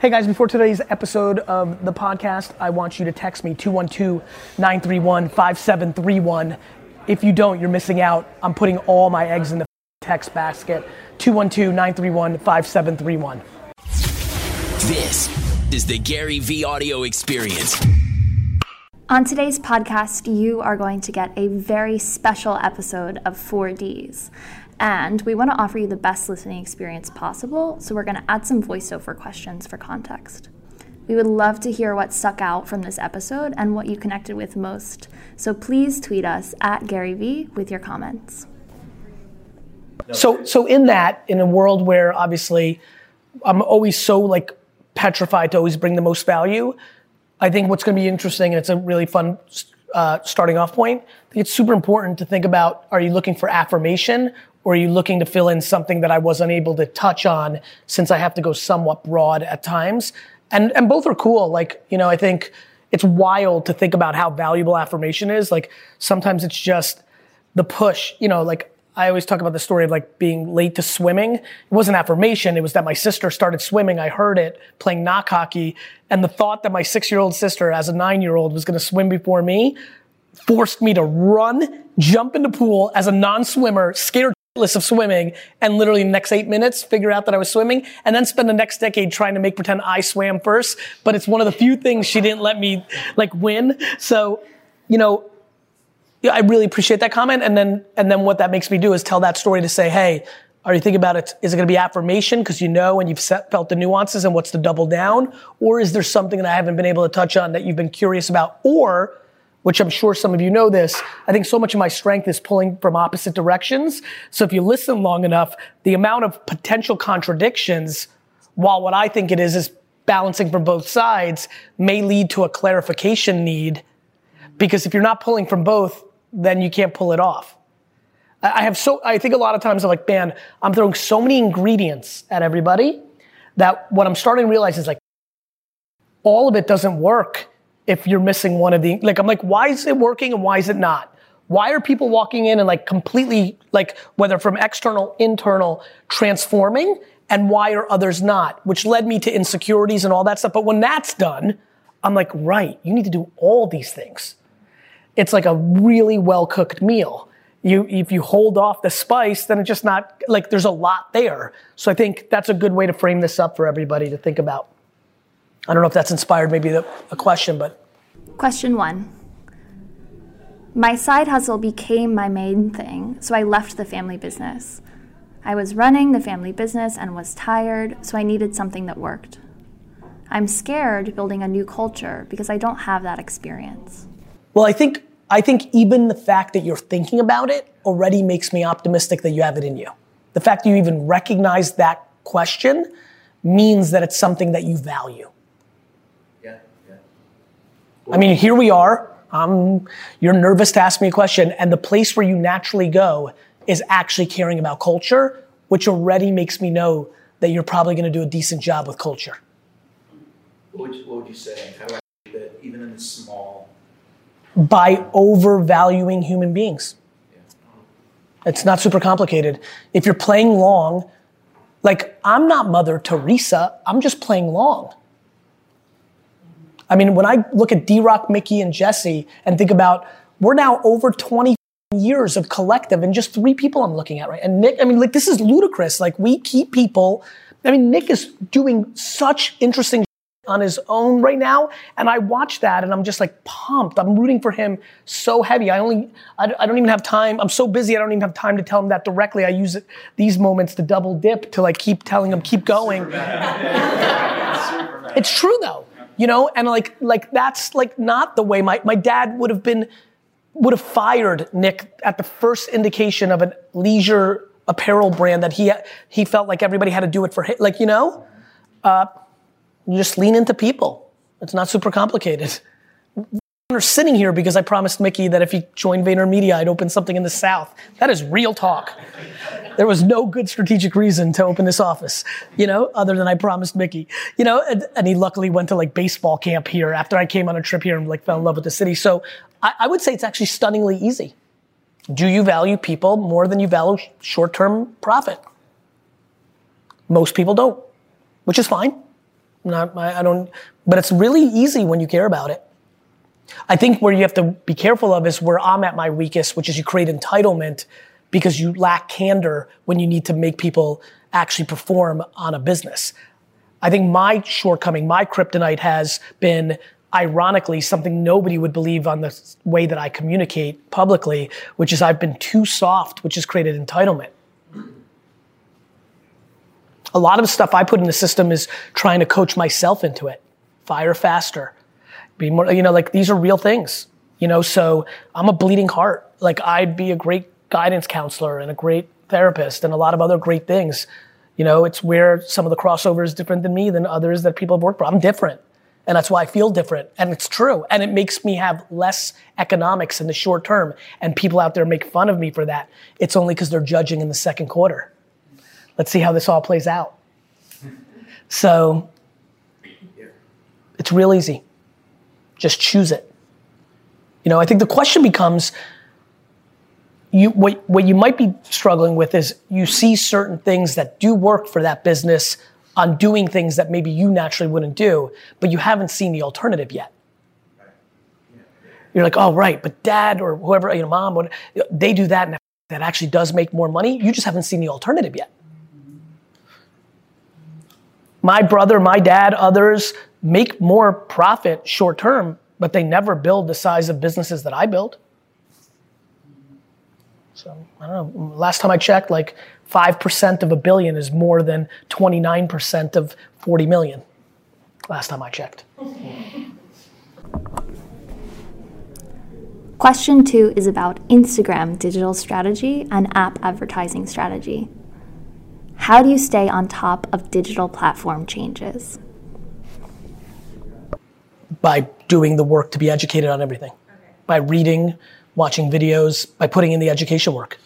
Hey guys, before today's episode of the podcast, I want you to text me 212 931 5731. If you don't, you're missing out. I'm putting all my eggs in the text basket. 212 931 5731. This is the Gary V audio experience. On today's podcast, you are going to get a very special episode of 4Ds. And we want to offer you the best listening experience possible, so we're going to add some voiceover questions for context. We would love to hear what stuck out from this episode and what you connected with most. So please tweet us at Gary V with your comments. So, so in that, in a world where obviously I'm always so like petrified to always bring the most value, I think what's going to be interesting, and it's a really fun uh, starting off point. I think it's super important to think about: Are you looking for affirmation, or are you looking to fill in something that I was unable to touch on since I have to go somewhat broad at times? And, and both are cool. Like, you know, I think it's wild to think about how valuable affirmation is. Like, sometimes it's just the push, you know, like I always talk about the story of like being late to swimming. It wasn't affirmation. It was that my sister started swimming. I heard it playing knock hockey. And the thought that my six year old sister as a nine year old was going to swim before me forced me to run, jump in the pool as a non swimmer, scared of swimming and literally next eight minutes figure out that I was swimming and then spend the next decade trying to make pretend I swam first. But it's one of the few things she didn't let me like win. So, you know, I really appreciate that comment. And then, and then what that makes me do is tell that story to say, hey, are you thinking about it? Is it going to be affirmation because you know and you've set, felt the nuances and what's the double down? Or is there something that I haven't been able to touch on that you've been curious about? Or which I'm sure some of you know this, I think so much of my strength is pulling from opposite directions. So if you listen long enough, the amount of potential contradictions, while what I think it is is balancing from both sides, may lead to a clarification need. Because if you're not pulling from both, then you can't pull it off. I have so, I think a lot of times I'm like, man, I'm throwing so many ingredients at everybody that what I'm starting to realize is like, all of it doesn't work if you're missing one of the, like, I'm like, why is it working and why is it not? Why are people walking in and like completely, like, whether from external, internal, transforming, and why are others not? Which led me to insecurities and all that stuff. But when that's done, I'm like, right, you need to do all these things. It's like a really well cooked meal. You, if you hold off the spice, then it's just not, like, there's a lot there. So I think that's a good way to frame this up for everybody to think about. I don't know if that's inspired maybe a question, but. Question one. My side hustle became my main thing, so I left the family business. I was running the family business and was tired, so I needed something that worked. I'm scared building a new culture because I don't have that experience. Well, I think I think even the fact that you're thinking about it already makes me optimistic that you have it in you. The fact that you even recognize that question means that it's something that you value. I mean, here we are. Um, you're nervous to ask me a question, and the place where you naturally go is actually caring about culture, which already makes me know that you're probably going to do a decent job with culture. What would you, what would you say? How do that even in the small? By overvaluing human beings. It's not super complicated. If you're playing long, like I'm not Mother Teresa, I'm just playing long. I mean, when I look at D Rock, Mickey, and Jesse and think about we're now over 20 years of collective and just three people I'm looking at, right? And Nick, I mean, like, this is ludicrous. Like, we keep people. I mean, Nick is doing such interesting on his own right now. And I watch that and I'm just like pumped. I'm rooting for him so heavy. I only, I, I don't even have time. I'm so busy. I don't even have time to tell him that directly. I use it, these moments to double dip to like keep telling him, keep going. it's true though you know, and like like that's like not the way my my dad would have been would have fired Nick at the first indication of a leisure apparel brand that he he felt like everybody had to do it for him. Like you know, uh, you just lean into people. It's not super complicated. We're sitting here because I promised Mickey that if he joined VaynerMedia, I'd open something in the South. That is real talk. There was no good strategic reason to open this office, you know, other than I promised Mickey, you know, and, and he luckily went to like baseball camp here after I came on a trip here and like fell in love with the city. So I, I would say it's actually stunningly easy. Do you value people more than you value short-term profit? Most people don't, which is fine. Not I, I don't. But it's really easy when you care about it. I think where you have to be careful of is where I'm at my weakest, which is you create entitlement because you lack candor when you need to make people actually perform on a business. I think my shortcoming, my kryptonite has been ironically something nobody would believe on the way that I communicate publicly, which is I've been too soft, which has created entitlement. A lot of stuff I put in the system is trying to coach myself into it. Fire faster. Be more, you know, like these are real things. You know, so I'm a bleeding heart. Like I'd be a great guidance counselor and a great therapist and a lot of other great things. You know, it's where some of the crossover is different than me than others that people have worked for. I'm different. And that's why I feel different. And it's true. And it makes me have less economics in the short term. And people out there make fun of me for that. It's only because they're judging in the second quarter. Let's see how this all plays out. So it's real easy. Just choose it. You know, I think the question becomes you what, what you might be struggling with is you see certain things that do work for that business on doing things that maybe you naturally wouldn't do, but you haven't seen the alternative yet. You're like, oh right, but dad or whoever, you know, mom, what, they do that and that actually does make more money. You just haven't seen the alternative yet. My brother, my dad, others make more profit short term, but they never build the size of businesses that I build. So I don't know. Last time I checked, like 5% of a billion is more than 29% of 40 million. Last time I checked. Question two is about Instagram digital strategy and app advertising strategy. How do you stay on top of digital platform changes? By doing the work to be educated on everything, okay. by reading, watching videos, by putting in the education work.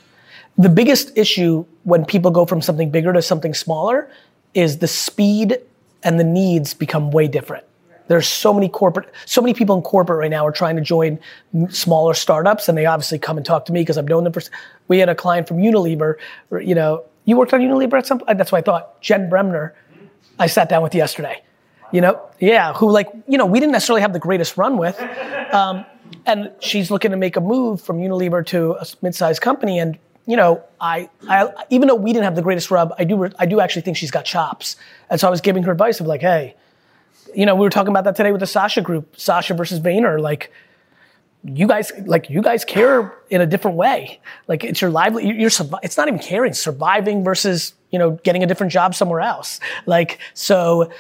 The biggest issue when people go from something bigger to something smaller is the speed and the needs become way different. There's so many corporate, so many people in corporate right now are trying to join smaller startups, and they obviously come and talk to me because I've known them for. We had a client from Unilever. You know, you worked on Unilever at some. Uh, that's what I thought. Jen Bremner, mm-hmm. I sat down with yesterday. You know, yeah, who like you know we didn't necessarily have the greatest run with, um, and she's looking to make a move from Unilever to a mid-sized company, and you know, I, I, even though we didn't have the greatest rub, I do, I do actually think she's got chops. And so I was giving her advice of like, hey, you know, we were talking about that today with the Sasha group, Sasha versus Vayner. Like, you guys, like, you guys care in a different way. Like, it's your lively, you're, you're it's not even caring, surviving versus, you know, getting a different job somewhere else. Like, so,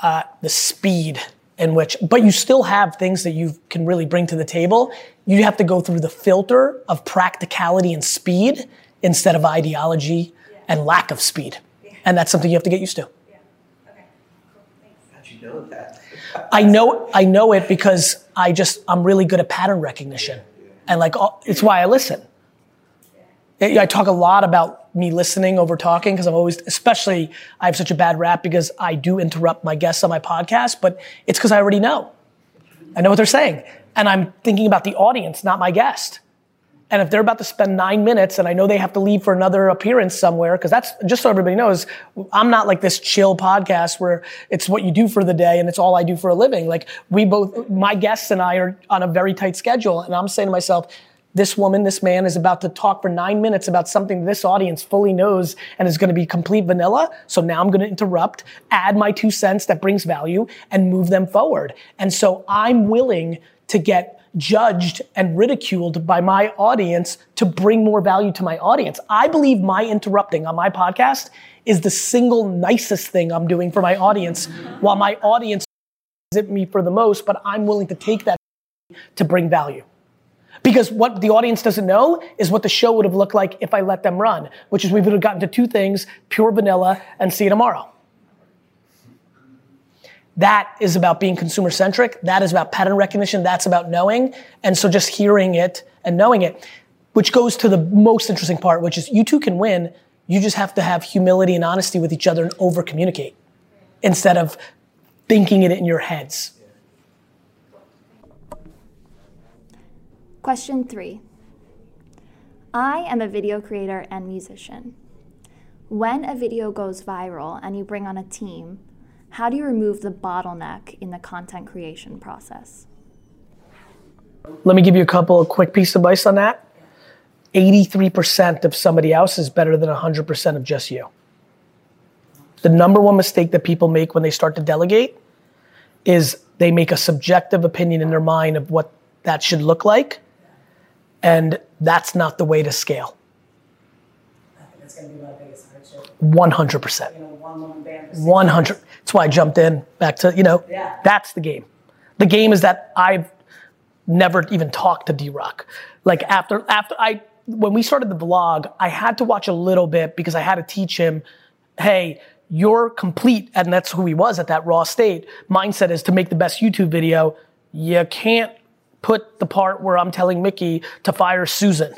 uh, the speed in which, but you still have things that you can really bring to the table. You have to go through the filter of practicality and speed instead of ideology yeah. and lack of speed. Yeah. And that's something you have to get used to. Yeah. Okay. Cool. How'd you know that? I know, I know it because I just, I'm really good at pattern recognition. And like, it's why I listen. I talk a lot about me listening over talking because I'm always, especially, I have such a bad rap because I do interrupt my guests on my podcast, but it's because I already know. I know what they're saying. And I'm thinking about the audience, not my guest. And if they're about to spend nine minutes and I know they have to leave for another appearance somewhere, because that's just so everybody knows, I'm not like this chill podcast where it's what you do for the day and it's all I do for a living. Like we both, my guests and I are on a very tight schedule. And I'm saying to myself, this woman, this man is about to talk for nine minutes about something this audience fully knows and is going to be complete vanilla. So now I'm going to interrupt, add my two cents that brings value and move them forward. And so I'm willing to get judged and ridiculed by my audience to bring more value to my audience. I believe my interrupting on my podcast is the single nicest thing I'm doing for my audience while my audience is me for the most, but I'm willing to take that to bring value. Because what the audience doesn't know is what the show would have looked like if I let them run, which is we would have gotten to two things, pure vanilla and see you tomorrow. That is about being consumer centric. That is about pattern recognition. That's about knowing. And so just hearing it and knowing it, which goes to the most interesting part, which is you two can win. You just have to have humility and honesty with each other and over communicate instead of thinking it in your heads. Question three I am a video creator and musician. When a video goes viral and you bring on a team, how do you remove the bottleneck in the content creation process? Let me give you a couple of quick pieces of advice on that. 83% of somebody else is better than 100% of just you. The number one mistake that people make when they start to delegate is they make a subjective opinion in their mind of what that should look like, and that's not the way to scale. I think that's gonna be my biggest hardship. 100%. You know, one woman band. for 100. That's why I jumped in back to, you know, Yeah. that's the game. The game is that I've never even talked to D Rock. Like after, after I, when we started the vlog, I had to watch a little bit because I had to teach him, hey, you're complete, and that's who he was at that raw state. Mindset is to make the best YouTube video. You can't put the part where I'm telling Mickey to fire Susan.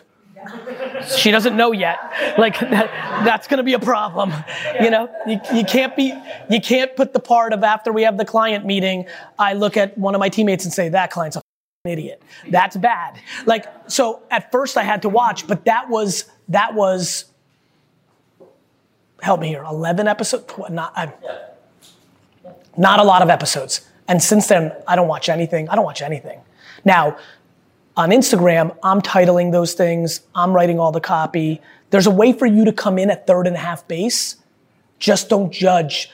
She doesn't know yet. Like that, that's gonna be a problem. You know, you, you can't be, you can't put the part of after we have the client meeting, I look at one of my teammates and say, that client's a f***ing idiot. That's bad. Like, so at first I had to watch, but that was, that was, help me here, 11 episodes, not, I'm, not a lot of episodes. And since then, I don't watch anything. I don't watch anything. Now, on Instagram, I'm titling those things. I'm writing all the copy. There's a way for you to come in at third and a half base. Just don't judge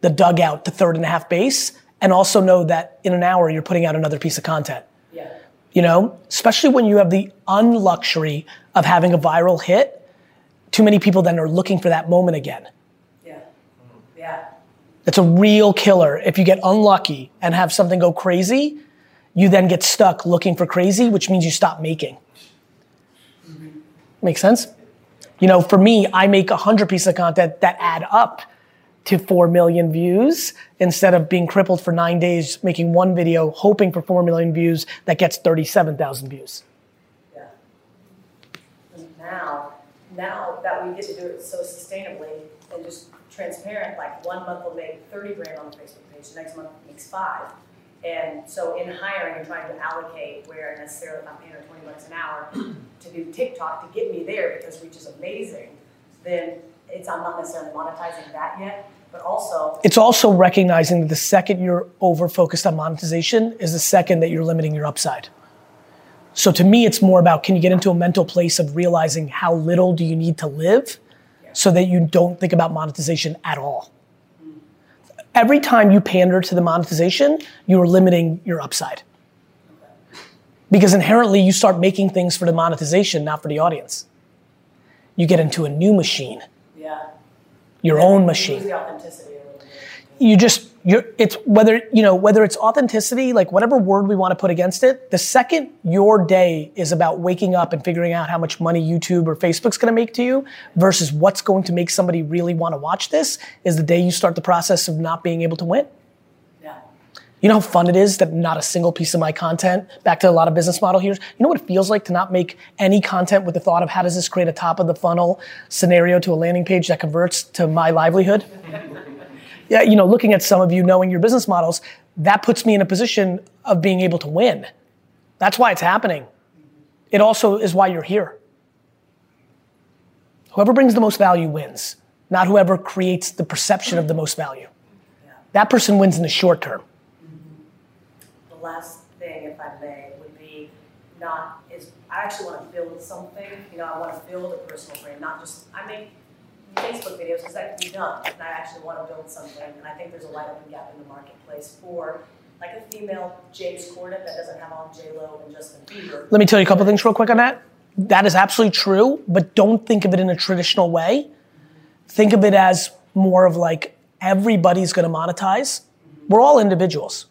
the dugout to third and a half base. And also know that in an hour, you're putting out another piece of content. Yeah. You know, especially when you have the unluxury of having a viral hit, too many people then are looking for that moment again. Yeah. Mm-hmm. Yeah. It's a real killer. If you get unlucky and have something go crazy, you then get stuck looking for crazy, which means you stop making. Make sense? You know, for me, I make 100 pieces of content that add up to 4 million views instead of being crippled for nine days making one video, hoping for 4 million views that gets 37,000 views. Yeah. Now, now that we get to do it so sustainably and just transparent, like one month we'll make thirty grand on the Facebook page, the next month makes five. And so in hiring and trying to allocate where necessarily if I'm paying her twenty bucks an hour to do TikTok to get me there because reach is amazing, then it's, I'm not necessarily monetizing that yet, but also, It's also recognizing that the second you're over focused on monetization is the second that you're limiting your upside. So to me, it's more about can you get into a mental place of realizing how little do you need to live so that you don't think about monetization at all. Every time you pander to the monetization, you are limiting your upside. Because inherently you start making things for the monetization, not for the audience. You get into a new machine, yeah. your own machine the authenticity a little bit. you just you're it's whether you know whether it's authenticity like whatever word we want to put against it the second your day is about waking up and figuring out how much money youtube or facebook's going to make to you versus what's going to make somebody really want to watch this is the day you start the process of not being able to win Yeah. you know how fun it is that not a single piece of my content back to a lot of business model here you know what it feels like to not make any content with the thought of how does this create a top of the funnel scenario to a landing page that converts to my livelihood yeah, you know, looking at some of you knowing your business models, that puts me in a position of being able to win. That's why it's happening. It also is why you're here. Whoever brings the most value wins, not whoever creates the perception of the most value. That person wins in the short term. The last thing, if I may, would be not, is, I actually want to build something, you know, I want to build a personal brand, not just, I make Facebook videos because that can be done, and I actually want to build something, and I think there's a wide open gap in the marketplace for, like a female James Corden that doesn't have on J-Lo and Justin Bieber. Let me tell you a couple things real quick on that. That is absolutely true, but don't think of it in a traditional way. Think of it as more of like everybody's gonna monetize. We're all individuals.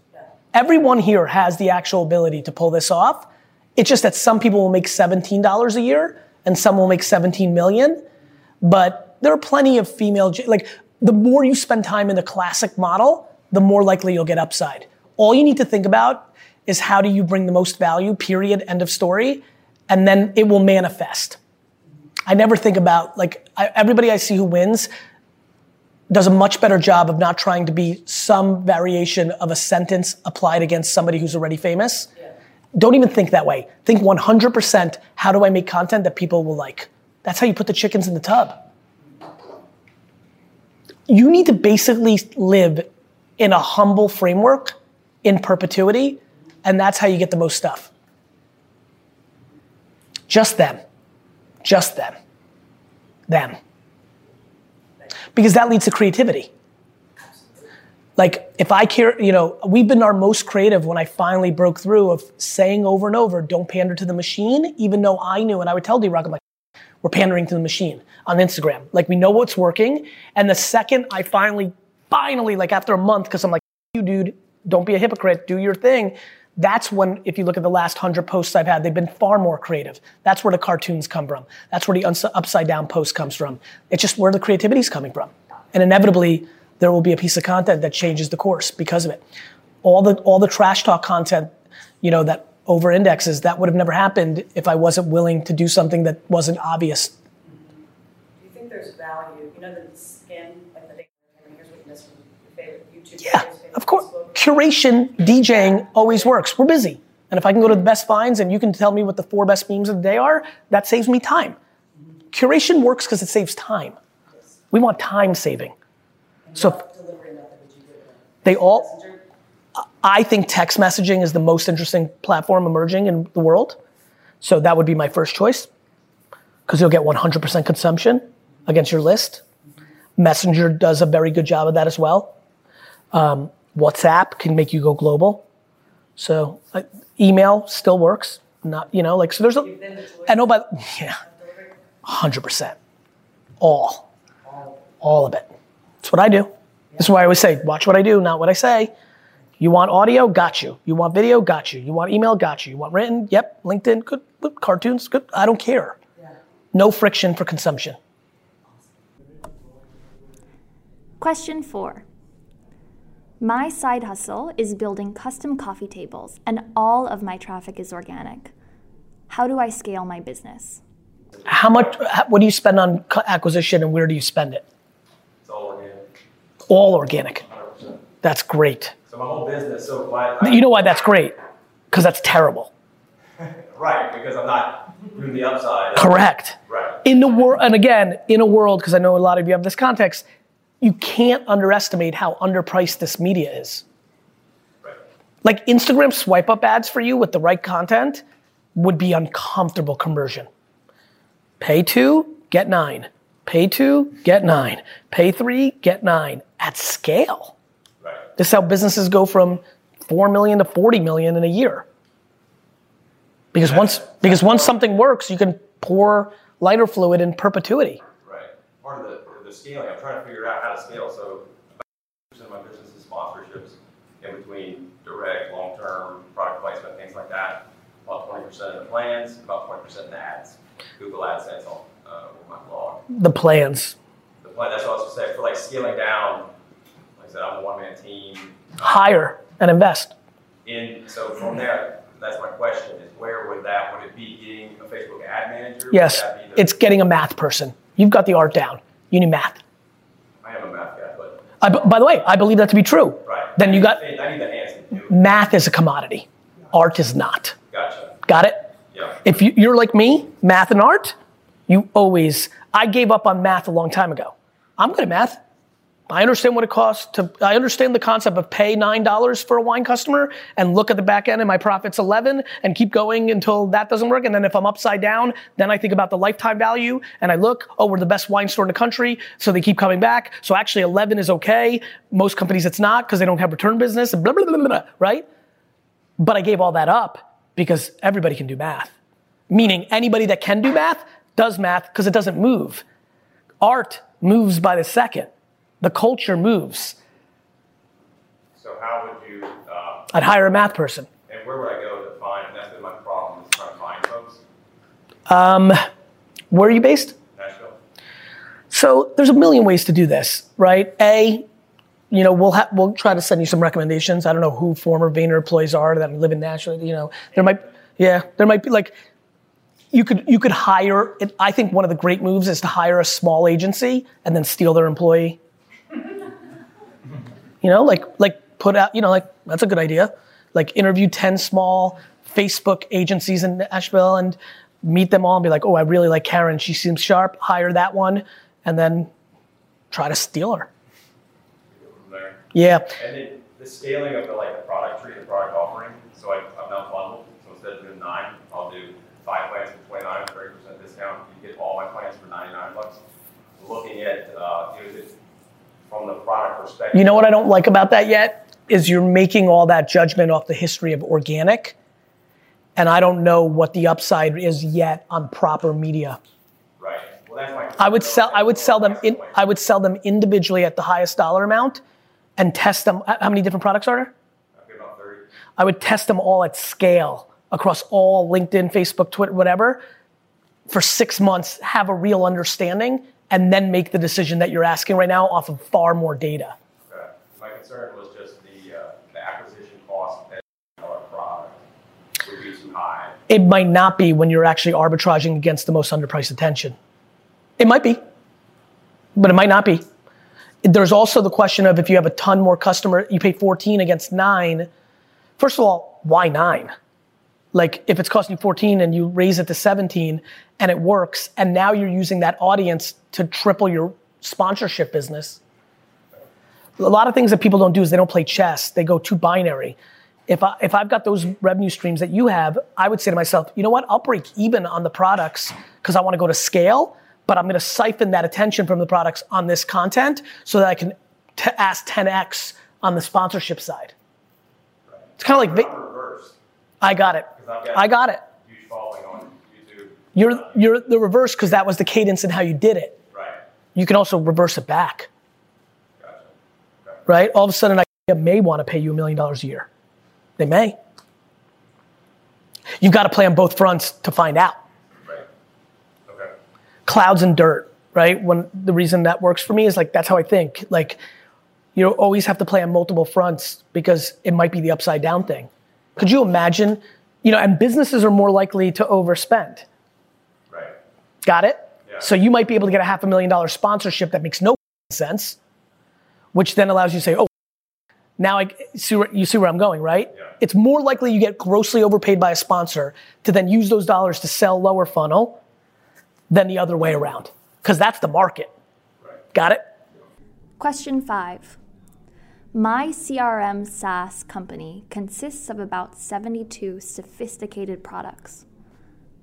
Everyone here has the actual ability to pull this off. It's just that some people will make $17 a year and some will make 17 million. But there are plenty of female, like the more you spend time in the classic model, the more likely you'll get upside. All you need to think about is how do you bring the most value, period, end of story, and then it will manifest. I never think about, like, I, everybody I see who wins does a much better job of not trying to be some variation of a sentence applied against somebody who's already famous. Don't even think that way. Think 100% how do I make content that people will like? That's how you put the chickens in the tub. You need to basically live in a humble framework in perpetuity, and that's how you get the most stuff. Just them. Just them. Them. Because that leads to creativity. Like if I care, you know, we've been our most creative when I finally broke through of saying over and over, don't pander to the machine, even though I knew, and I would tell D-Rock, I'm like, we're pandering to the machine on Instagram. Like we know what's working. And the second I finally, finally, like after a month, because I'm like, you dude, don't be a hypocrite, do your thing. That's when, if you look at the last hundred posts I've had, they've been far more creative. That's where the cartoons come from. That's where the uns- upside down post comes from. It's just where the creativity is coming from. And inevitably, there will be a piece of content that changes the course because of it. All the all the trash talk content, you know, that over indexes, that would have never happened if I wasn't willing to do something that wasn't obvious. Do you think there's value, you know, the skin, like the, here's what you miss from your favorite YouTube. Yeah, favorite of course. Facebook? Curation, DJing always works. We're busy. And if I can go to the best finds and you can tell me what the four best memes of the day are, that saves me time. Curation works because it saves time. We want time saving. So if- What delivery method would you do it in? they all, I think text messaging is the most interesting platform emerging in the world. So that would be my first choice because you'll get 100% consumption against your list. Messenger does a very good job of that as well. Um, WhatsApp can make you go global. So uh, email still works. Not you know like so there's a Give them the choice and oh but yeah hundred percent all all of it. That's what I do. This is why I always say watch what I do, not what I say. You want audio? Got you. You want video? Got you. You want email? Got you. You want written? Yep. LinkedIn? Good. Cartoons? Good. I don't care. No friction for consumption. Question four. My side hustle is building custom coffee tables, and all of my traffic is organic. How do I scale my business? How much? What do you spend on acquisition, and where do you spend it? It's all organic, All organic. 100%. That's great. So my whole business, so my, I, You know why that's great? Because that's terrible. right, because I'm not doing the upside. Correct. Right. in the world, and again, in a world, because I know a lot of you have this context, you can't underestimate how underpriced this media is. Right. Like Instagram swipe up ads for you with the right content would be uncomfortable conversion. Pay two, get nine. Pay two, get nine. Pay three, get nine at scale. Right. This is how businesses go from 4 million to 40 million in a year. Because once, because once something works, you can pour lighter fluid in perpetuity. Right. Part of the, the scaling, I'm trying to figure out to scale. So about 50% of my business is sponsorships in between direct, long-term product placement, things like that. About 20% of the plans, about 20% in the ads. Google AdSense on, uh, on my blog. The plans. The plan, that's what I was gonna say, for like scaling down, like I said, I'm a one-man team. hire and invest. In, so from there, that's my question, is where would that, would it be getting a Facebook ad manager? Yes, the- it's getting a math person. You've got the art down. You need math. I am a math guy, but, I, by the way, I believe that to be true. right. Then you got I need the hands to do it. math is a commodity. Art is not. Gotcha. Got it? Yeah. If you, you're like me, math and art, you always. I gave up on math a long time ago. I'm good at math. I understand what it costs to. I understand the concept of pay nine dollars for a wine customer and look at the back end and my profit's eleven and keep going until that doesn't work. And then if I'm upside down, then I think about the lifetime value and I look. Oh, we're the best wine store in the country, so they keep coming back. So actually, eleven is okay. Most companies it's not because they don't have return business. And blah blah blah blah. blah right? But I gave all that up because everybody can do math. Meaning anybody that can do math does math because it doesn't move. Art moves by the second. The culture moves. So how would you, uh, I'd hire a math person. and where would I go to find, and that's been my problem, is trying to find folks, Where are you based? Nashville? So there's a million ways to do this, right? A, you know, we'll ha- we'll try to send you some recommendations. I don't know who former Vayner employees are that live in Nashville. You know, there might, yeah, there might be like, you could you could hire. It, I think one of the great moves is to hire a small agency and then steal their employee. You know, like like put out. You know, like that's a good idea. Like interview ten small Facebook agencies in Nashville and meet them all and be like, oh, I really like Karen. She seems sharp. Hire that one, and then try to steal her. Yeah. And then the scaling of the like the product tree, the product offering. So I, I'm now bundled. So instead of doing nine, I'll do five plans for 29, 30% discount. You get all my plans for 99 bucks. Looking at uh, you know, from the product perspective. You know what I don't like about that yet is you're making all that judgment off the history of organic, and I don't know what the upside is yet on proper media. Right. Well, that's. I would sell. I would sell them. In, I would sell them individually at the highest dollar amount, and test them. How many different products are there? Okay, about 30. I would test them all at scale across all LinkedIn, Facebook, Twitter, whatever, for six months. Have a real understanding, and then make the decision that you're asking right now off of far more data. Okay. My concern was just the, uh, the acquisition cost of our product would be too high. It might not be when you're actually arbitraging against the most underpriced attention. It might be, but it might not be. There's also the question of if you have a ton more customer, you pay 14 against nine. First of all, why nine? Like if it's costing you 14 and you raise it to 17 and it works, and now you're using that audience to triple your sponsorship business. A lot of things that people don't do is they don't play chess. They go too binary. If I if I've got those revenue streams that you have, I would say to myself, you know what? I'll break even on the products because I want to go to scale, but I'm going to siphon that attention from the products on this content so that I can t- ask 10x on the sponsorship side. It's kind of like I got it. Got. I got it. Huge following on YouTube. You're you're the reverse because that was the cadence in how you did it. Right. You can also reverse it back, Gotcha. Right? All of a sudden, I may want to pay you a million dollars a year. They may. You've got to play on both fronts to find out. Right. Okay. Clouds and dirt, right? When the reason that works for me is like that's how I think. Like you always have to play on multiple fronts because it might be the upside down thing. Could you imagine? You know, and businesses are more likely to overspend. Right. Got it? Yeah. So you might be able to get a half a million dollar sponsorship that makes no sense, which then allows you to say, oh, now I see where, you see where I'm going, right? Yeah. It's more likely you get grossly overpaid by a sponsor to then use those dollars to sell lower funnel than the other way around, because that's the market. Right. Got it? Question five. My CRM SaaS company consists of about 72 sophisticated products.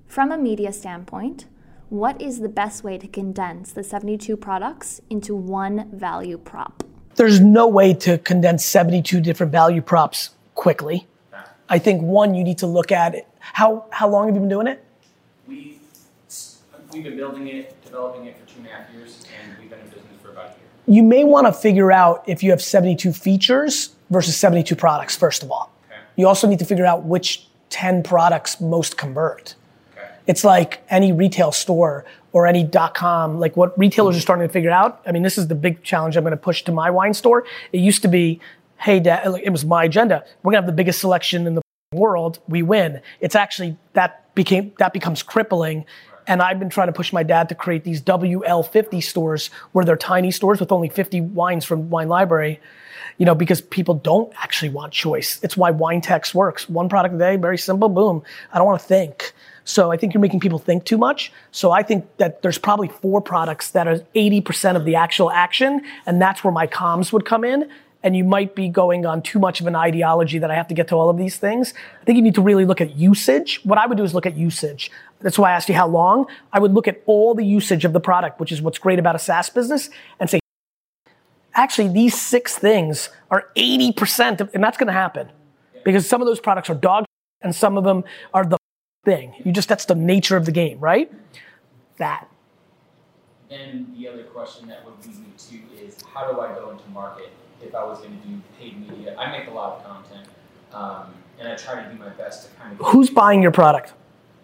From a media standpoint, what is the best way to condense the 72 products into one value prop? There's no way to condense 72 different value props quickly. I think one, you need to look at it. How, how long have you been doing it? We've, we've been building it, developing it for two and a half years, and we've been in business for about a year. You may want to figure out if you have 72 features versus 72 products, first of all. Okay. You also need to figure out which 10 products most convert. Okay. It's like any retail store or any dot com, like what retailers are starting to figure out. I mean, this is the big challenge I'm going to push to my wine store. It used to be, hey, Dad, it was my agenda. We're going to have the biggest selection in the world. We win. It's actually, that became, that becomes crippling. And I've been trying to push my dad to create these WL50 stores where they're tiny stores with only 50 wines from Wine Library, you know, because people don't actually want choice. It's why Wine Text works. One product a day, very simple, boom. I don't want to think. So I think you're making people think too much. So I think that there's probably four products that are 80% of the actual action, and that's where my comms would come in. And you might be going on too much of an ideology that I have to get to all of these things. I think you need to really look at usage. What I would do is look at usage. That's why I asked you how long. I would look at all the usage of the product, which is what's great about a SaaS business, and say, actually, these six things are 80% of, and that's going to happen because some of those products are dog and some of them are the thing. You just, that's the nature of the game, right? That. And the other question that would lead me to is how do I go into market if I was going to do paid media? I make a lot of content, um, and I try to do my best to kind of. Who's buying your product?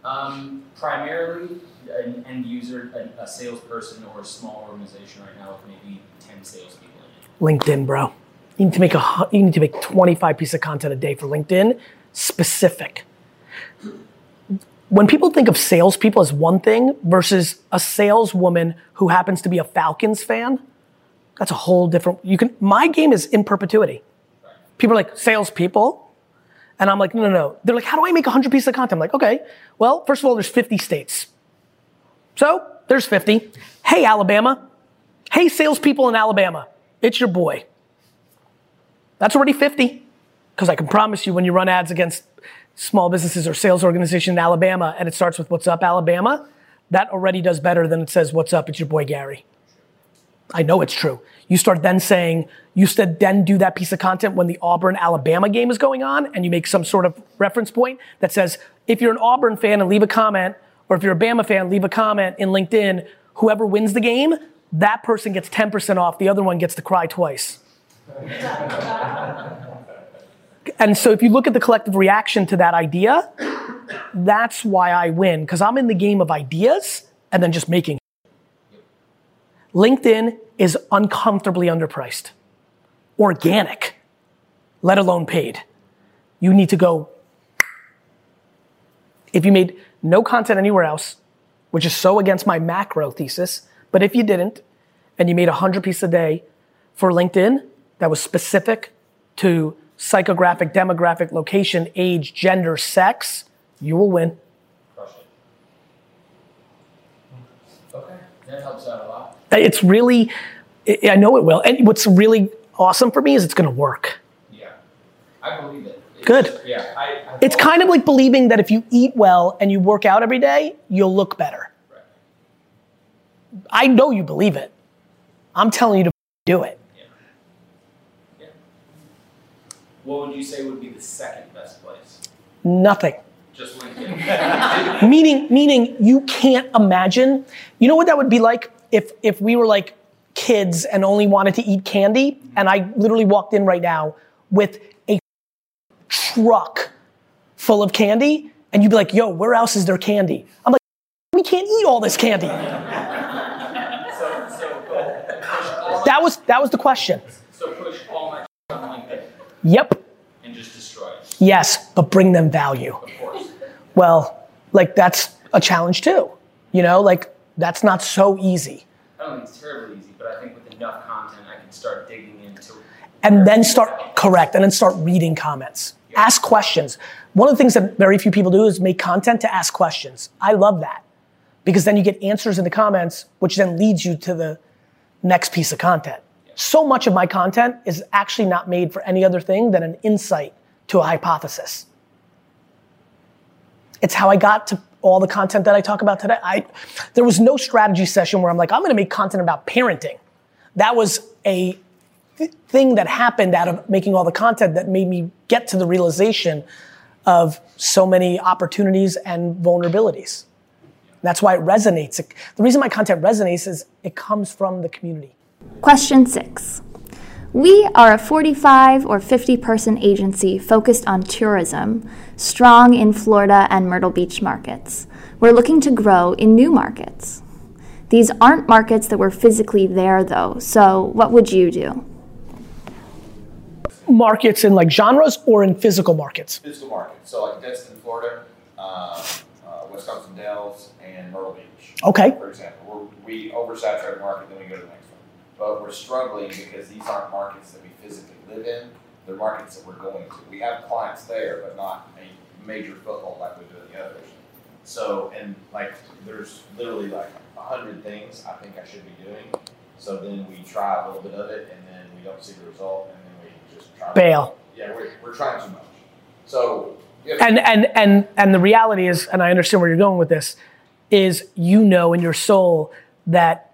Um, primarily an end user, a, a salesperson, or a small organization right now with maybe ten salespeople in it. LinkedIn, bro. You need to make a, you need to make 25 pieces of content a day for LinkedIn, specific. When people think of salespeople as one thing versus a saleswoman who happens to be a Falcons fan, that's a whole different. You can. My game is in perpetuity. People are like salespeople, and I'm like, no, no, no. They're like, how do I make 100 pieces of content? I'm like, okay. Well, first of all, there's 50 states. So there's 50. Hey, Alabama. Hey, salespeople in Alabama. It's your boy. That's already 50. Because I can promise you when you run ads against small businesses or sales organization in Alabama and it starts with what's up Alabama, that already does better than it says what's up, it's your boy Gary. I know it's true. You start then saying, you said then do that piece of content when the Auburn Alabama game is going on, and you make some sort of reference point that says, if you're an Auburn fan and leave a comment, or if you're a Bama fan, leave a comment in LinkedIn, whoever wins the game, that person gets 10% off, the other one gets to cry twice. and so if you look at the collective reaction to that idea, that's why I win, because I'm in the game of ideas and then just making. LinkedIn is uncomfortably underpriced, organic, let alone paid. You need to go. If you made no content anywhere else, which is so against my macro thesis, but if you didn't, and you made 100 pieces a day for LinkedIn that was specific to psychographic, demographic, location, age, gender, sex, you will win. Okay, that helps out a lot. It's really, I know it will. And what's really awesome for me is it's going to work. Yeah, I believe it. It's Good. yeah, I. It's kind of like believing that if you eat well and you work out every day, you'll look better. Right. I know you believe it. I'm telling you to do it. Yeah. What would you say would be the second best place? Nothing. Just LinkedIn. meaning, meaning you can't imagine. You know what that would be like if if we were like kids and only wanted to eat candy, and I literally walked in right now with a truck full of candy, and you'd be like, "Yo, where else is there candy?" I'm like, "We can't eat all this candy." so, so go push all That was that was the question. So push all my on LinkedIn Yep. and just destroy it. Yes, but bring them value. Of course. Well, like that's a challenge too. You know, like that's not so easy. I don't think it's terribly easy, but I think with enough content, I can start digging into. and then start correct and then start reading comments. Ask questions. One of the things that very few people do is make content to ask questions. I love that. Because then you get answers in the comments which then leads you to the next piece of content. So much of my content is actually not made for any other thing than an insight to a hypothesis. It's how i got to all the content that i talk about today i there was no strategy session where i'm like i'm going to make content about parenting that was a th- thing that happened out of making all the content that made me get to the realization of so many opportunities and vulnerabilities. That's why it resonates. The reason my content resonates is it comes from the community. Question six. We are a 45 or 50 person agency focused on tourism, strong in Florida and Myrtle Beach markets. We're looking to grow in new markets. These aren't markets that were physically there though, so what would you do? Markets in like genres or in physical markets. physical market. So like Destin, Florida, uh, uh, Wisconsin Dells, and Myrtle Beach. Okay. For example, we're, we oversaturate the market, then we go to the next one. But we're struggling because these aren't markets that we physically live in. They're markets that we're going to. We have clients there, but not a major foothold like we do in the others. So, and like, there's literally like a hundred things I think I should be doing. So then we try a little bit of it, and then we don't see the result, and then we just try. Bail. Yeah, we're, we're trying too much. So, And and and and the reality is, and I understand where you're going with this, is you know in your soul that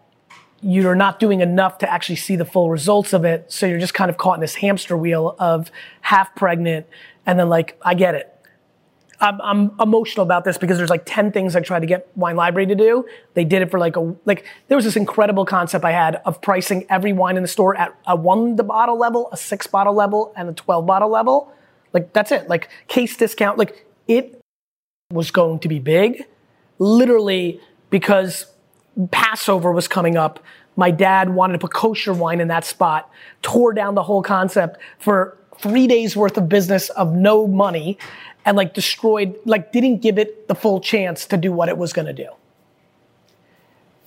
you're not doing enough to actually see the full results of it. So you're just kind of caught in this hamster wheel of half pregnant, and then like I get it. I'm, I'm emotional about this because there's like 10 things I tried to get Wine Library to do. They did it for like a, like, there was this incredible concept I had of pricing every wine in the store at a one the bottle level, a six bottle level, and a 12 bottle level. Like, that's it. Like, case discount. Like, it was going to be big, literally because Passover was coming up. My dad wanted to put kosher wine in that spot, tore down the whole concept for three days worth of business of no money and like destroyed, like didn't give it the full chance to do what it was going to do.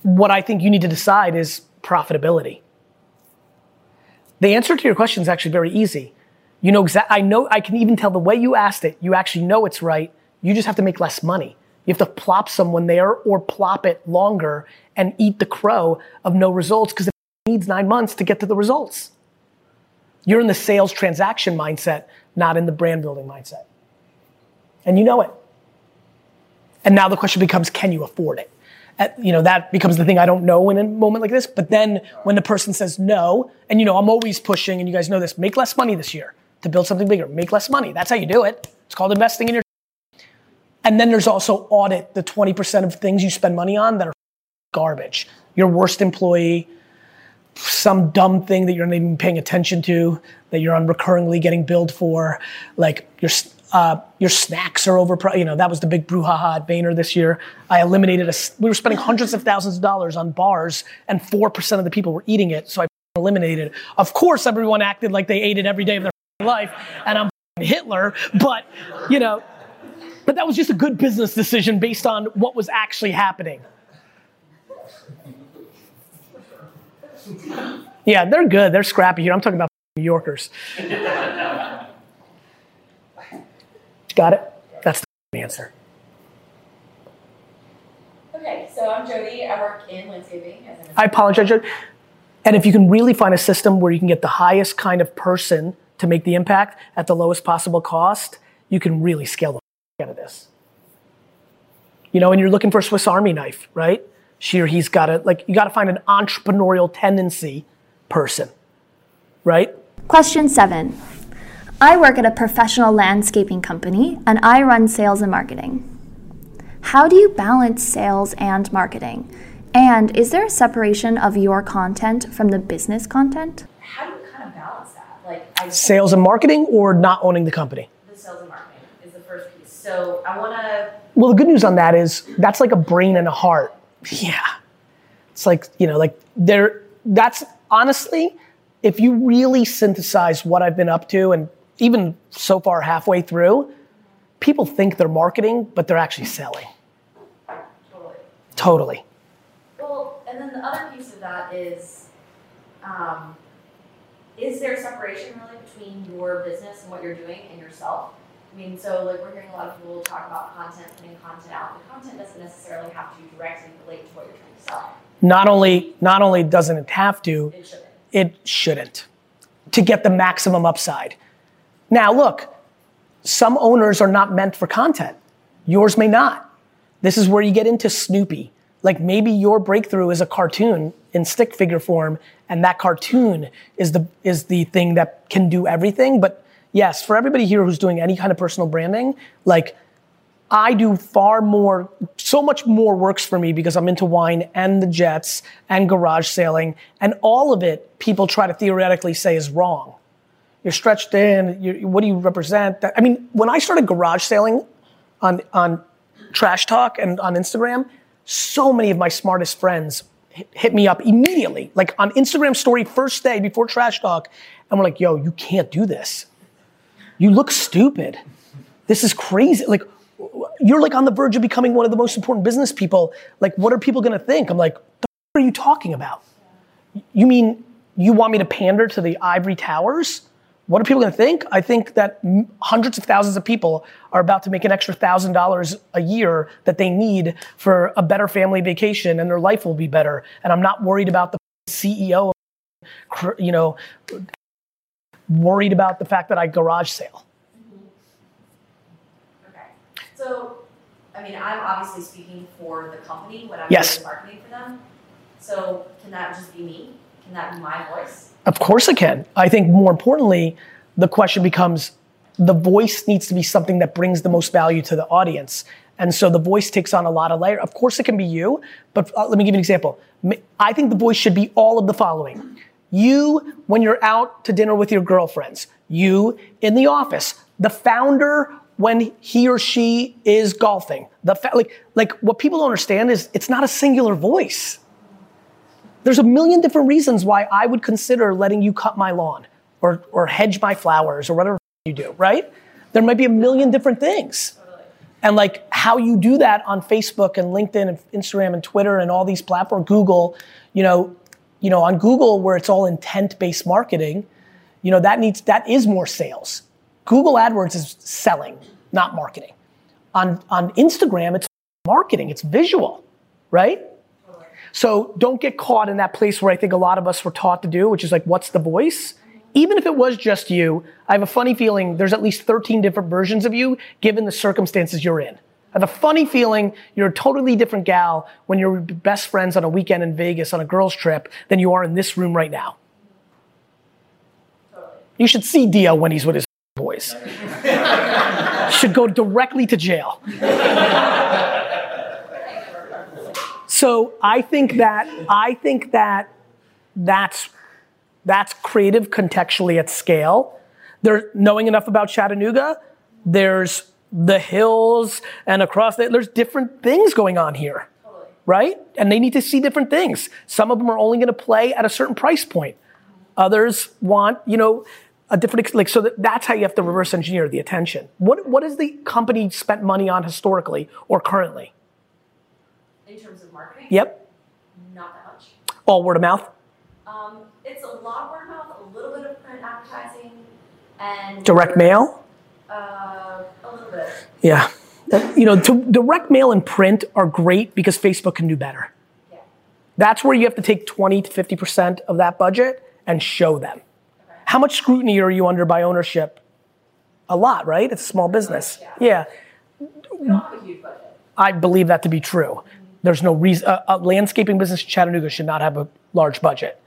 What I think you need to decide is profitability. The answer to your question is actually very easy. You know exactly, I know, I can even tell the way you asked it, you actually know it's right. You just have to make less money. You have to plop someone there or plop it longer and eat the crow of no results because it needs nine months to get to the results. You're in the sales transaction mindset, not in the brand building mindset. And you know it. And now the question becomes, can you afford it? At, you know, that becomes the thing I don't know in a moment like this. But then when the person says no, and you know, I'm always pushing, and you guys know this, make less money this year to build something bigger. Make less money. That's how you do it. It's called investing in your. And then there's also audit the 20% of things you spend money on that are garbage. Your worst employee, some dumb thing that you're not even paying attention to, that you're unrecurringly getting billed for, like your uh, your snacks are overpriced. You know that was the big brouhaha at Vayner this year. I eliminated a. We were spending hundreds of thousands of dollars on bars, and four percent of the people were eating it. So I eliminated. It. Of course, everyone acted like they ate it every day of their life, and I'm Hitler. But you know, but that was just a good business decision based on what was actually happening. Yeah, they're good. They're scrappy here. I'm talking about New Yorkers. Got it? That's the answer. Okay, so I'm Jody. I work in landscaping. As I apologize, Jody. And if you can really find a system where you can get the highest kind of person to make the impact at the lowest possible cost, you can really scale the out of this. You know, and you're looking for a Swiss Army knife, right? She or he's got to, like, you got to find an entrepreneurial tendency person, right? Question seven. I work at a professional landscaping company and I run sales and marketing. How do you balance sales and marketing? And is there a separation of your content from the business content? How do you kind of balance that? Like, I Sales and marketing or not owning the company? the sales and marketing is the first piece. So I want to. Well, the good news on that is that's like a brain and a heart. Yeah. It's like, you know, like there, that's honestly, if you really synthesize what I've been up to and even so far halfway through, people think they're marketing, but they're actually selling. Totally. Totally. Well, and then the other piece of that is, um, is there separation really between your business and what you're doing and yourself? I mean, so like we're hearing a lot of people talk about content, putting content out. The content doesn't necessarily have to directly relate to what you're trying to sell. Not only, not only doesn't it have to, It shouldn't. it shouldn't to get the maximum upside. Now, look, some owners are not meant for content. Yours may not. This is where you get into Snoopy. Like maybe your breakthrough is a cartoon in stick figure form, and that cartoon is the is the thing that can do everything. But yes, for everybody here who's doing any kind of personal branding, like I do far more, so much more works for me because I'm into wine and the jets and garage sailing, and all of it people try to theoretically say is wrong. You're stretched in. you what do you represent? I mean, when I started garage sailing on on Trash Talk and on Instagram, so many of my smartest friends hit me up immediately, like on Instagram story first day before Trash Talk, and we're like, "Yo, you can't do this. You look stupid. This is crazy. Like, you're like on the verge of becoming one of the most important business people. Like, what are people gonna think? I'm like, the f- are you talking about? You mean you want me to pander to the ivory towers? What are people gonna think? I think that hundreds of thousands of people are about to make an extra thousand dollars a year that they need for a better family vacation and their life will be better. And I'm not worried about the CEO, cr- you know, worried about the fact that I garage sale. Okay. So, I mean, I'm obviously speaking for the company when I'm Yes. doing marketing for them. So, can that just be me? Can that be my voice? Of course it can. I think more importantly, the question becomes the voice needs to be something that brings the most value to the audience. And so the voice takes on a lot of layer. Of course it can be you, but uh, let me give you an example. I think the voice should be all of the following. You when you're out to dinner with your girlfriends, you in the office, the founder when he or she is golfing. The fa- like like what people don't understand is it's not a singular voice. There's a million different reasons why I would consider letting you cut my lawn or, or hedge my flowers or whatever you do, right? There might be a million different things. And like how you do that on Facebook and LinkedIn and Instagram and Twitter and all these platforms, Google, you know, you know, on Google where it's all intent-based marketing, you know, that needs that is more sales. Google AdWords is selling, not marketing. On on Instagram, it's marketing, it's visual, right? So don't get caught in that place where I think a lot of us were taught to do, which is like, what's the voice? even if it was just you, I have a funny feeling there's at least 13 different versions of you given the circumstances you're in. Have a funny feeling you're a totally different gal when you're best friends on a weekend in Vegas on a girls' trip than you are in this room right now. You should see Dio when he's with his boys. should go directly to jail. so I think that I think that that's that's creative contextually at scale. They're knowing enough about Chattanooga. There's the hills and across the, there's different things going on here. Right? And they need to see different things. Some of them are only going to play at a certain price point. Others want, you know, a different like so that, that's how you have to reverse engineer the attention. What what has the company spent money on historically or currently? In terms of marketing? Yep. Not that much. All word of mouth. Um, it's a lot of word of mouth, a little bit of print advertising, and Direct mail. Uh, a little bit. Yeah. You know, to, direct mail and print are great because Facebook can do better. Yeah. That's where you have to take 20 to 50% of that budget and show them. How much scrutiny are you under by ownership? A lot, right? It's a small business. Yeah. We don't a huge budget. I believe that to be true. There's no reason, a, a landscaping business in Chattanooga should not have a large budget.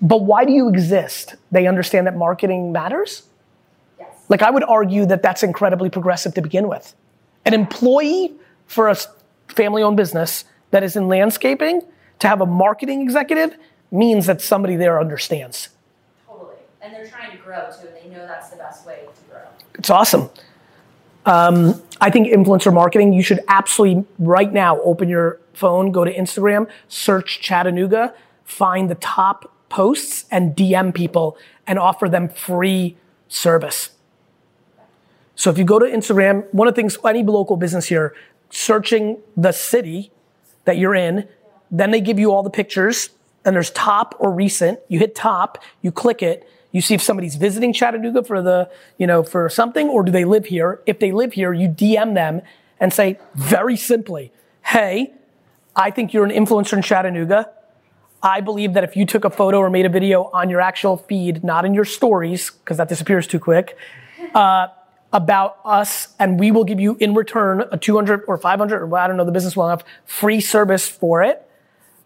But why do you exist? They understand that marketing matters? Like, I would argue that that's incredibly progressive to begin with. An employee for a family owned business that is in landscaping to have a marketing executive means that somebody there understands. Totally. And they're trying to grow too, and they know that's the best way to grow. It's awesome. Um, I think influencer marketing, you should absolutely right now open your phone, go to Instagram, search Chattanooga, find the top posts and DM people and offer them free service. So if you go to Instagram, one of the things, any local business here, searching the city that you're in, then they give you all the pictures and there's top or recent. You hit top, you click it, you see if somebody's visiting Chattanooga for the, you know, for something or do they live here? If they live here, you DM them and say very simply, hey, I think you're an influencer in Chattanooga. I believe that if you took a photo or made a video on your actual feed, not in your stories, because that disappears too quick, uh, about us, and we will give you in return a 200 or 500, or I don't know the business well enough, free service for it,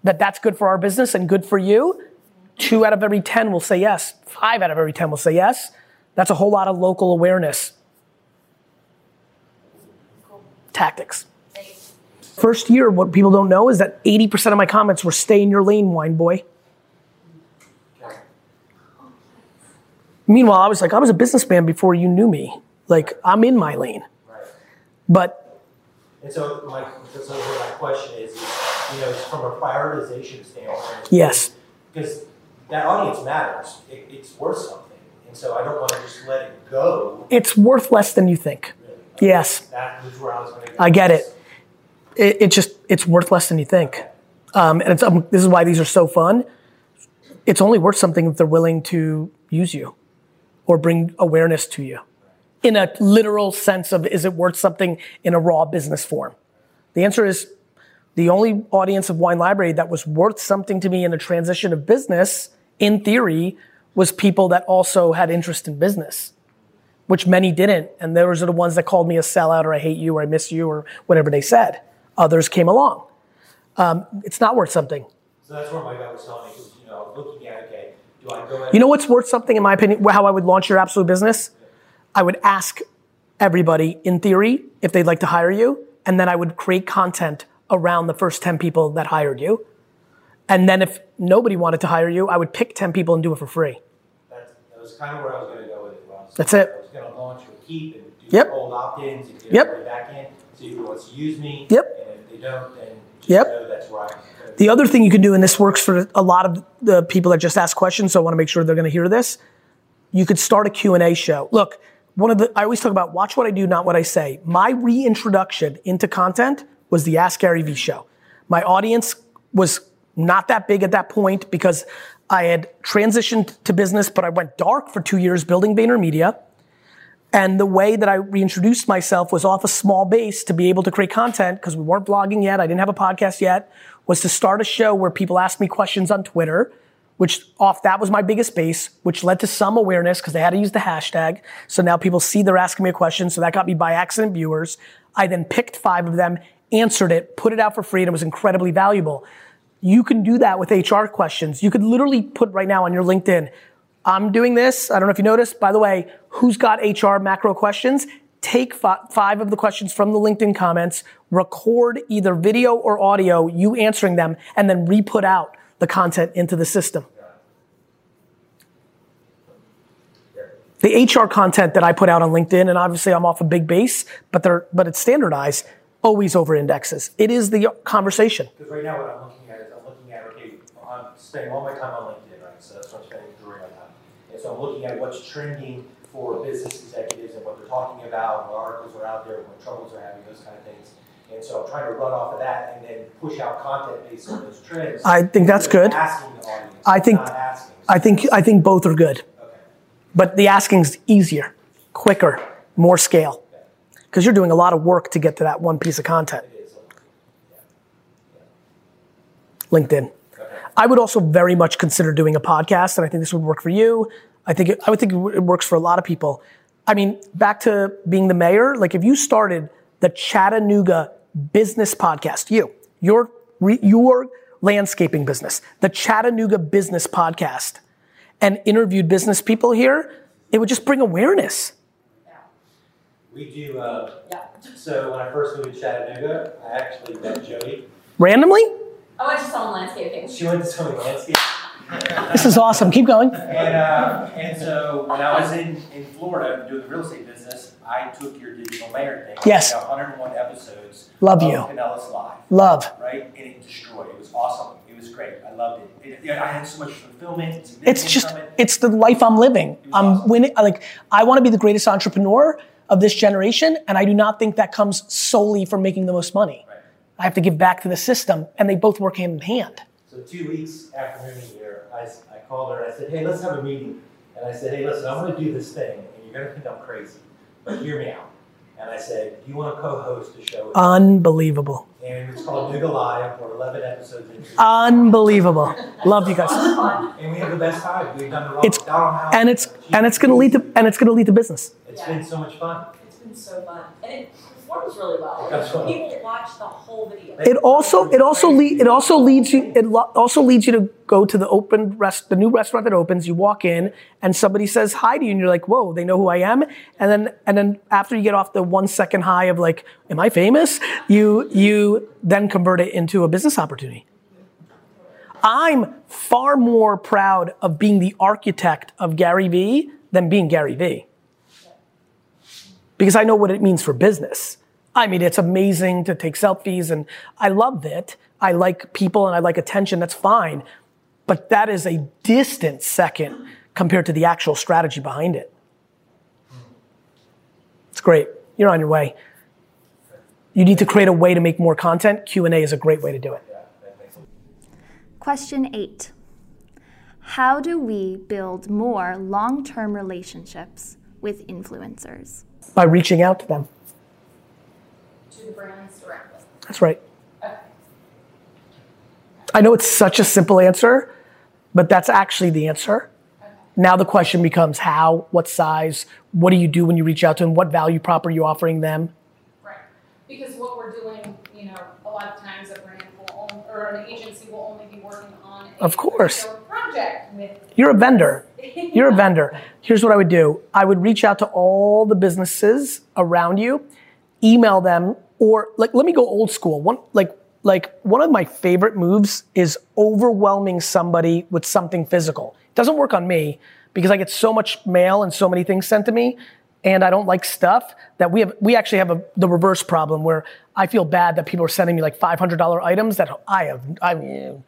that that's good for our business and good for you. Two out of every 10 will say yes. Five out of every 10 will say yes. That's a whole lot of local awareness. Tactics. First year, what people don't know is that 80% of my comments were stay in your lane, wine boy. Meanwhile, I was like, I was a businessman before you knew me. Like, I'm in my lane. Right. But And so my, so my question is, you know, from a prioritization standpoint. Yes. Because that audience matters. It, it's worth something. And so I don't want to just let it go. it's worth less than you think. Really. Yes, That was where I was going to go. I get it. It, it just, it's worth less than you think. Um, and it's, um, this is why these are so fun. It's only worth something if they're willing to use you or bring awareness to you in a literal sense of is it worth something in a raw business form? The answer is the only audience of Wine Library that was worth something to me in a transition of business, in theory, was people that also had interest in business, which many didn't. And those are the ones that called me a sellout or I hate you or I miss you or whatever they said. Others came along. Um, it's not worth something. So that's where my guy was telling me, because, you know, looking at, okay, do I go ahead? You know what's worth something, in my opinion, how I would launch your absolute business? I would ask everybody, in theory, if they'd like to hire you, and then I would create content around the first 10 people that hired you. And then if nobody wanted to hire you, I would pick 10 people and do it for free. That, that was kind of where I was going to go with it. That's it. I was going to launch with Keep and do Yep. old opt-ins and get Yep. back in, wants to use me. Yep. And if they don't, then Yep. know that's where I. The other thing you can do, and this works for a lot of the people that just ask questions, so I want to make sure they're going to hear this. You could start a Q&A show. Look, one of the, I always talk about watch what I do, not what I say. My reintroduction into content was the Ask Gary Vee show. My audience was not that big at that point because I had transitioned to business, but I went dark for two years building VaynerMedia. And the way that I reintroduced myself was off a small base to be able to create content because we weren't blogging yet. I didn't have a podcast yet. Was to start a show where people asked me questions on Twitter, which off that was my biggest base, which led to some awareness because they had to use the hashtag. So now people see they're asking me a question. So that got me by accident viewers. I then picked five of them, answered it, put it out for free, and it was incredibly valuable. You can do that with HR questions. You could literally put right now on your LinkedIn, I'm doing this. I don't know if you noticed. By the way, who's got HR macro questions? Take five of the questions from the LinkedIn comments, record either video or audio, you answering them, and then re-put out the content into the system. The HR content that I put out on LinkedIn, and obviously I'm off a big base, but they're, but it's standardized, always over indexes. It is the conversation. Because right now what I'm looking at is I'm looking at, okay, I'm spending all my time on LinkedIn, right? So that's what I'm spending during my time. And so I'm looking at what's trending for business executives and what they're talking about, what articles are out there, what troubles they're having, those kind of things. And so I'm trying to run off of that and then push out content based on those trends. I think that's good. Asking the audience, I think, not asking. I think, I think both are good. Okay. But the asking's easier, quicker, more scale. Because you're doing a lot of work to get to that one piece of content. LinkedIn. I would also very much consider doing a podcast, and I think this would work for you. I think it, I would think it works for a lot of people. I mean, back to being the mayor, like if you started the Chattanooga Business Podcast, you, your your landscaping business, the Chattanooga Business Podcast, and interviewed business people here, it would just bring awareness. We do, uh, so when I first moved to Chattanooga, I actually met Jody. Randomly? Oh, I just saw Selling Landscaping. She went to Sony Landscape. This is awesome. Keep going. And, uh, and so when I was in, in Florida doing the real estate business, I took your digital mayor thing. Yes. 101 episodes. Love of you. Pinellas Live. Love. Right? And it destroyed. It was awesome. It was great. I loved it. it yeah, I had so much fulfillment. and It's just, it. it's the life I'm living. I'm winning, like, I want to be the greatest entrepreneur of this generation, and I do not think that comes solely from making the most money. Right. I have to give back to the system, and they both work hand in hand. So two weeks after moving here, I called her and I said, hey, let's have a meeting. And I said, hey, listen, I'm gonna do this thing, and you're gonna think I'm crazy, but hear me out. And I said, do you wanna co-host a show? with me?" Unbelievable. And it's called Nooga Live, we're 11 episodes into. Unbelievable. Love you guys. And we have the best time, we've done the wrong, It's- down on house. And it's, and it's gonna lead to, and it's gonna lead to business. It's been so much fun. It's been so fun, and it performs really well. That's fun. People watch the whole video. It also, it also lead, it also leads you, it lo- also leads you to go to the open rest, the new restaurant that opens. You walk in and somebody says hi to you and you're like, whoa, they know who I am. And then, and then after you get off the one second high of like, am I famous? You, you then convert it into a business opportunity. I'm far more proud of being the architect of Gary Vee than being Gary Vee. Because I know what it means for business. I mean, it's amazing to take selfies and I love it. I like people and I like attention. That's fine. But that is a distant second compared to the actual strategy behind it. It's great. You're on your way. You need to create a way to make more content. Q&A is a great way to do it. Question eight How do we build more long term relationships with influencers? By reaching out to them. Brands directly. That's right. Okay. I know it's such a simple answer, but that's actually the answer. Now the question becomes how, what size, what do you do when you reach out to them, what value prop are you offering them? Right, because what we're doing, you know, a lot of times a brand will, on- or an agency will only be working on a Of course. project with. You're a vendor. You're a vendor. Here's what I would do. I would reach out to all the businesses around you, email them, or like let me go old school. One like like one of my favorite moves is overwhelming somebody with something physical. It doesn't work on me because I get so much mail and so many things sent to me and I don't like stuff that we have we actually have a, the reverse problem where I feel bad that people are sending me like $500 items that I have I mean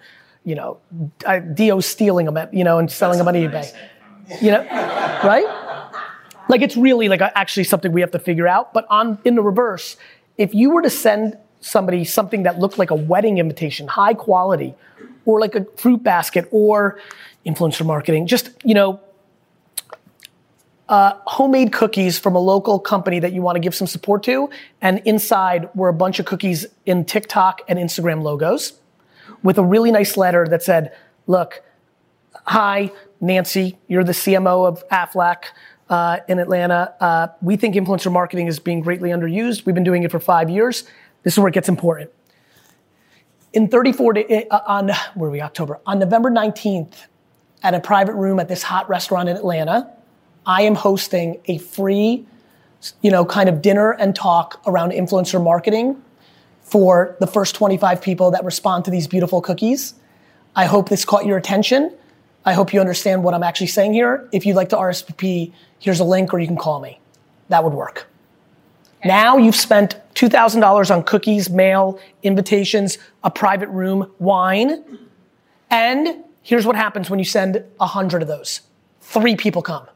you know, I, Dio stealing them, at, you know, and selling them on eBay. You know, right? Like it's really like actually something we have to figure out. But on in the reverse, if you were to send somebody something that looked like a wedding invitation, high quality, or like a fruit basket, or influencer marketing, just you know, uh, homemade cookies from a local company that you want to give some support to, and inside were a bunch of cookies in TikTok and Instagram logos with a really nice letter that said, look, hi, Nancy, you're the CMO of Aflac uh, in Atlanta. Uh, we think influencer marketing is being greatly underused. We've been doing it for five years. This is where it gets important. In 34 days, uh, on, where are we, October? On November 19th, at a private room at this hot restaurant in Atlanta, I am hosting a free, you know, kind of dinner and talk around influencer marketing for the first 25 people that respond to these beautiful cookies. I hope this caught your attention. I hope you understand what I'm actually saying here. If you'd like to RSVP, here's a link or you can call me. That would work. Now you've spent $2,000 on cookies, mail, invitations, a private room, wine, and here's what happens when you send a hundred of those. Three people come.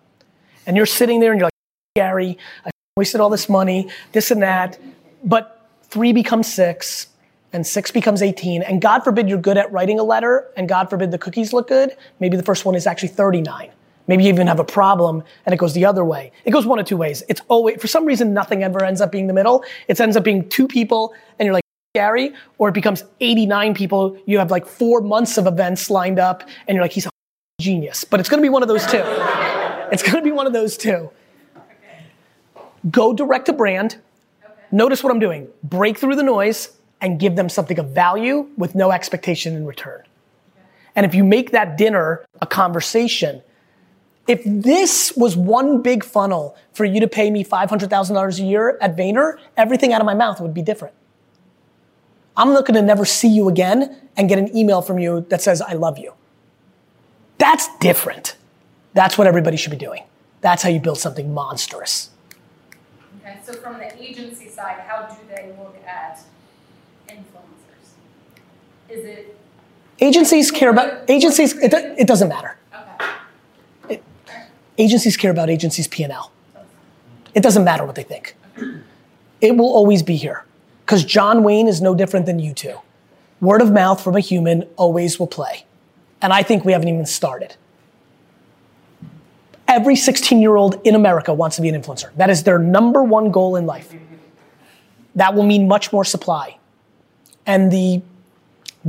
And you're sitting there and you're like, Gary, I wasted all this money, this and that. But three becomes six, and six becomes 18. And God forbid you're good at writing a letter, and God forbid the cookies look good. Maybe the first one is actually 39. Maybe you even have a problem and it goes the other way. It goes one of two ways. It's always, for some reason, nothing ever ends up being the middle. It ends up being two people and you're like, Gary, or it becomes 89 people. You have like four months of events lined up and you're like, he's a genius. But it's going to be one of those two. it's going to be one of those two. Go direct to brand. Notice what I'm doing. Break through the noise and give them something of value with no expectation in return. And if you make that dinner a conversation, if this was one big funnel for you to pay me $500,000 a year at Vayner, everything out of my mouth would be different. I'm looking to never see you again and get an email from you that says, I love you. That's different. That's what everybody should be doing. That's how you build something monstrous. Okay, so from the agency side, how do they look at? Is it? Agencies care about, agencies, it, it doesn't matter. Okay. It, agencies care about agencies' P&L. It doesn't matter what they think. It will always be here. Because John Wayne is no different than you two. Word of mouth from a human always will play. And I think we haven't even started. Every 16 year old in America wants to be an influencer. That is their number one goal in life. That will mean much more supply. And the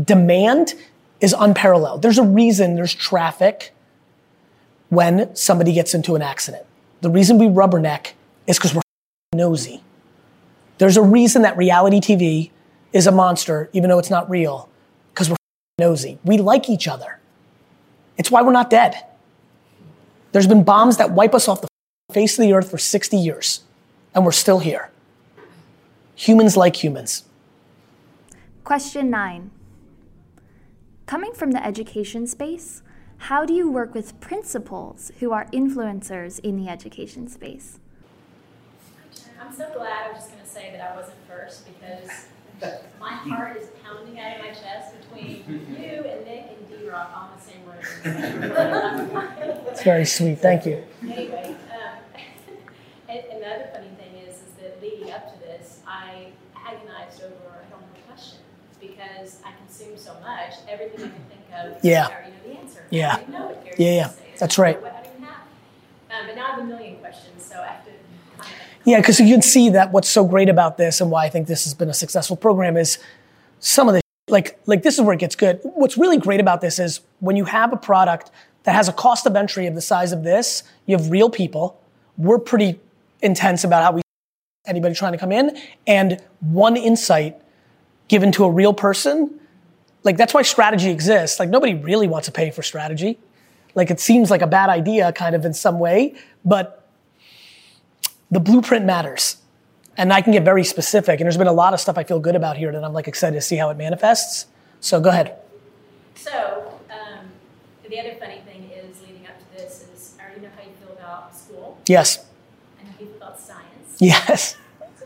demand is unparalleled. There's a reason there's traffic when somebody gets into an accident. The reason we rubberneck is because we're nosy. There's a reason that reality TV is a monster, even though it's not real, because we're nosy. We like each other. It's why we're not dead. There's been bombs that wipe us off the face of the earth for 60 years, and we're still here. Humans like humans. Question nine. Coming from the education space, how do you work with principals who are influencers in the education space? I'm so glad I was just going to say that I wasn't first because my heart is pounding out of my chest between you and Nick and D Rock on the same room. It's very sweet. Thank you. Anyway, um, and, and the other funny thing is, is that leading up to this, I agonized over I don't know the question because I consume so much. Everything I can think of, Yeah. I already know the answer. Yeah. Know Yeah, yeah. That's right. What I don't even have. Um, but now I have a million questions, so I have to Yeah, because you can see that what's so great about this and why I think this has been a successful program is some of the like like this is where it gets good. What's really great about this is when you have a product that has a cost of entry of the size of this, you have real people. We're pretty intense about how we anybody trying to come in and one insight given to a real person. Like that's why strategy exists. Like nobody really wants to pay for strategy. Like it seems like a bad idea kind of in some way, but the blueprint matters. And I can get very specific. And there's been a lot of stuff I feel good about here that I'm like excited to see how it manifests. So go ahead. So, um, the other funny thing is, leading up to this, is I already know how you feel about school. Yes. I know how you feel about science. Yes.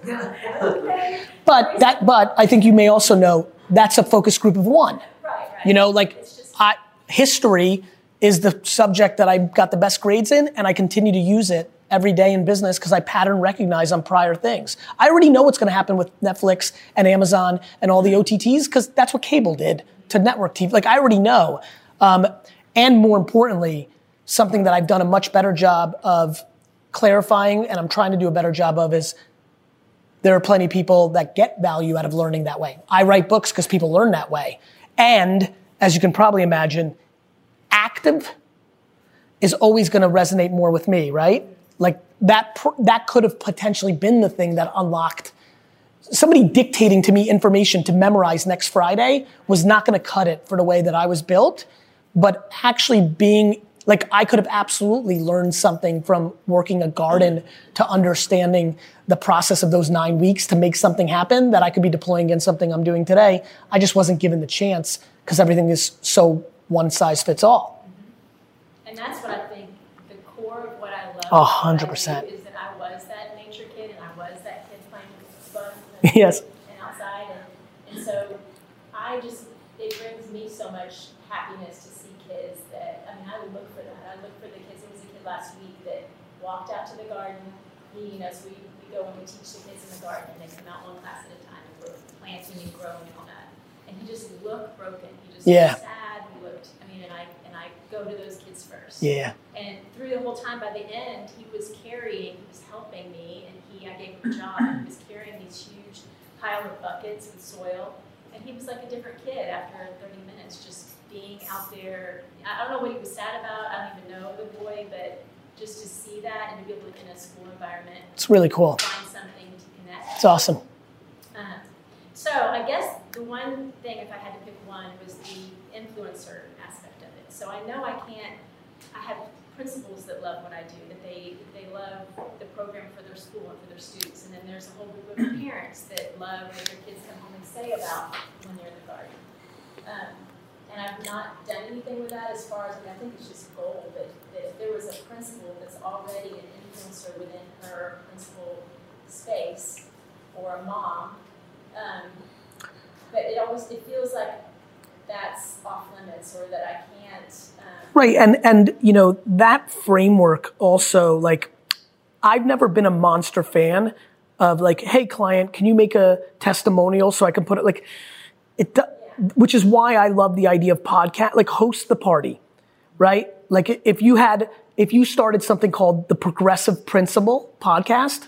But that but I think you may also know that's a focus group of one. Right, right. You know, like I, history is the subject that I got the best grades in, and I continue to use it every day in business because I pattern recognize on prior things. I already know what's going to happen with Netflix and Amazon and all the OTTs because that's what cable did to network TV. Like I already know. Um, and more importantly, something that I've done a much better job of clarifying, and I'm trying to do a better job of is there are plenty of people that get value out of learning that way. I write books because people learn that way. And as you can probably imagine, active is always going to resonate more with me, right? Like that, that could have potentially been the thing that unlocked somebody dictating to me information to memorize next Friday was not going to cut it for the way that I was built, but actually being like I could have absolutely learned something from working a garden to understanding the process of those 9 weeks to make something happen that I could be deploying against something I'm doing today. I just wasn't given the chance because everything is so one size fits all. And that's what I think the core of what I love. A hundred percent. Is that I was that nature kid and I was that kid playing with fun. Yes. And outside and, and so I just, it brings me so much happiness to see kids that, I mean, I look for that. I look for the kids, there was a kid last week that walked out to the garden. Know, so we, we go and we teach the kids in the garden and they come out one class at a time and we're planting and growing and all that. And he just looked broken. He just Yeah. looked sad. He looked, I mean, and I, and I go to those kids first. Yeah. And through the whole time, by the end, he was carrying, he was helping me, and he, I gave him a job. He was carrying these huge pile of buckets with soil, and he was like a different kid after 30 minutes, just being out there. I don't know what he was sad about. I don't even know the boy, but just to see that and to be able to in a school environment, It's really cool. find something to connect. It's awesome. Um, so I guess the one thing, if I had to pick one, was the influencer aspect of it. So I know I can't. I have principals that love what I do, that they they love the program for their school and for their students, and then there's a whole group of parents that love what their kids come home and say about when they're in the garden. Um, and I've not done anything with that as far as, I mean, I think it's just gold, but that if there was a principal that's already an influencer within her principal space, or a mom, um, but it always, it feels like that's off limits, or that I can't, um, Right, and and you know that framework also like I've never been a monster fan of like, hey client, can you make a testimonial so I can put it like it, do- which is why I love the idea of podcast, like host the party, right? Like if you had if you started something called the Progressive Principal podcast,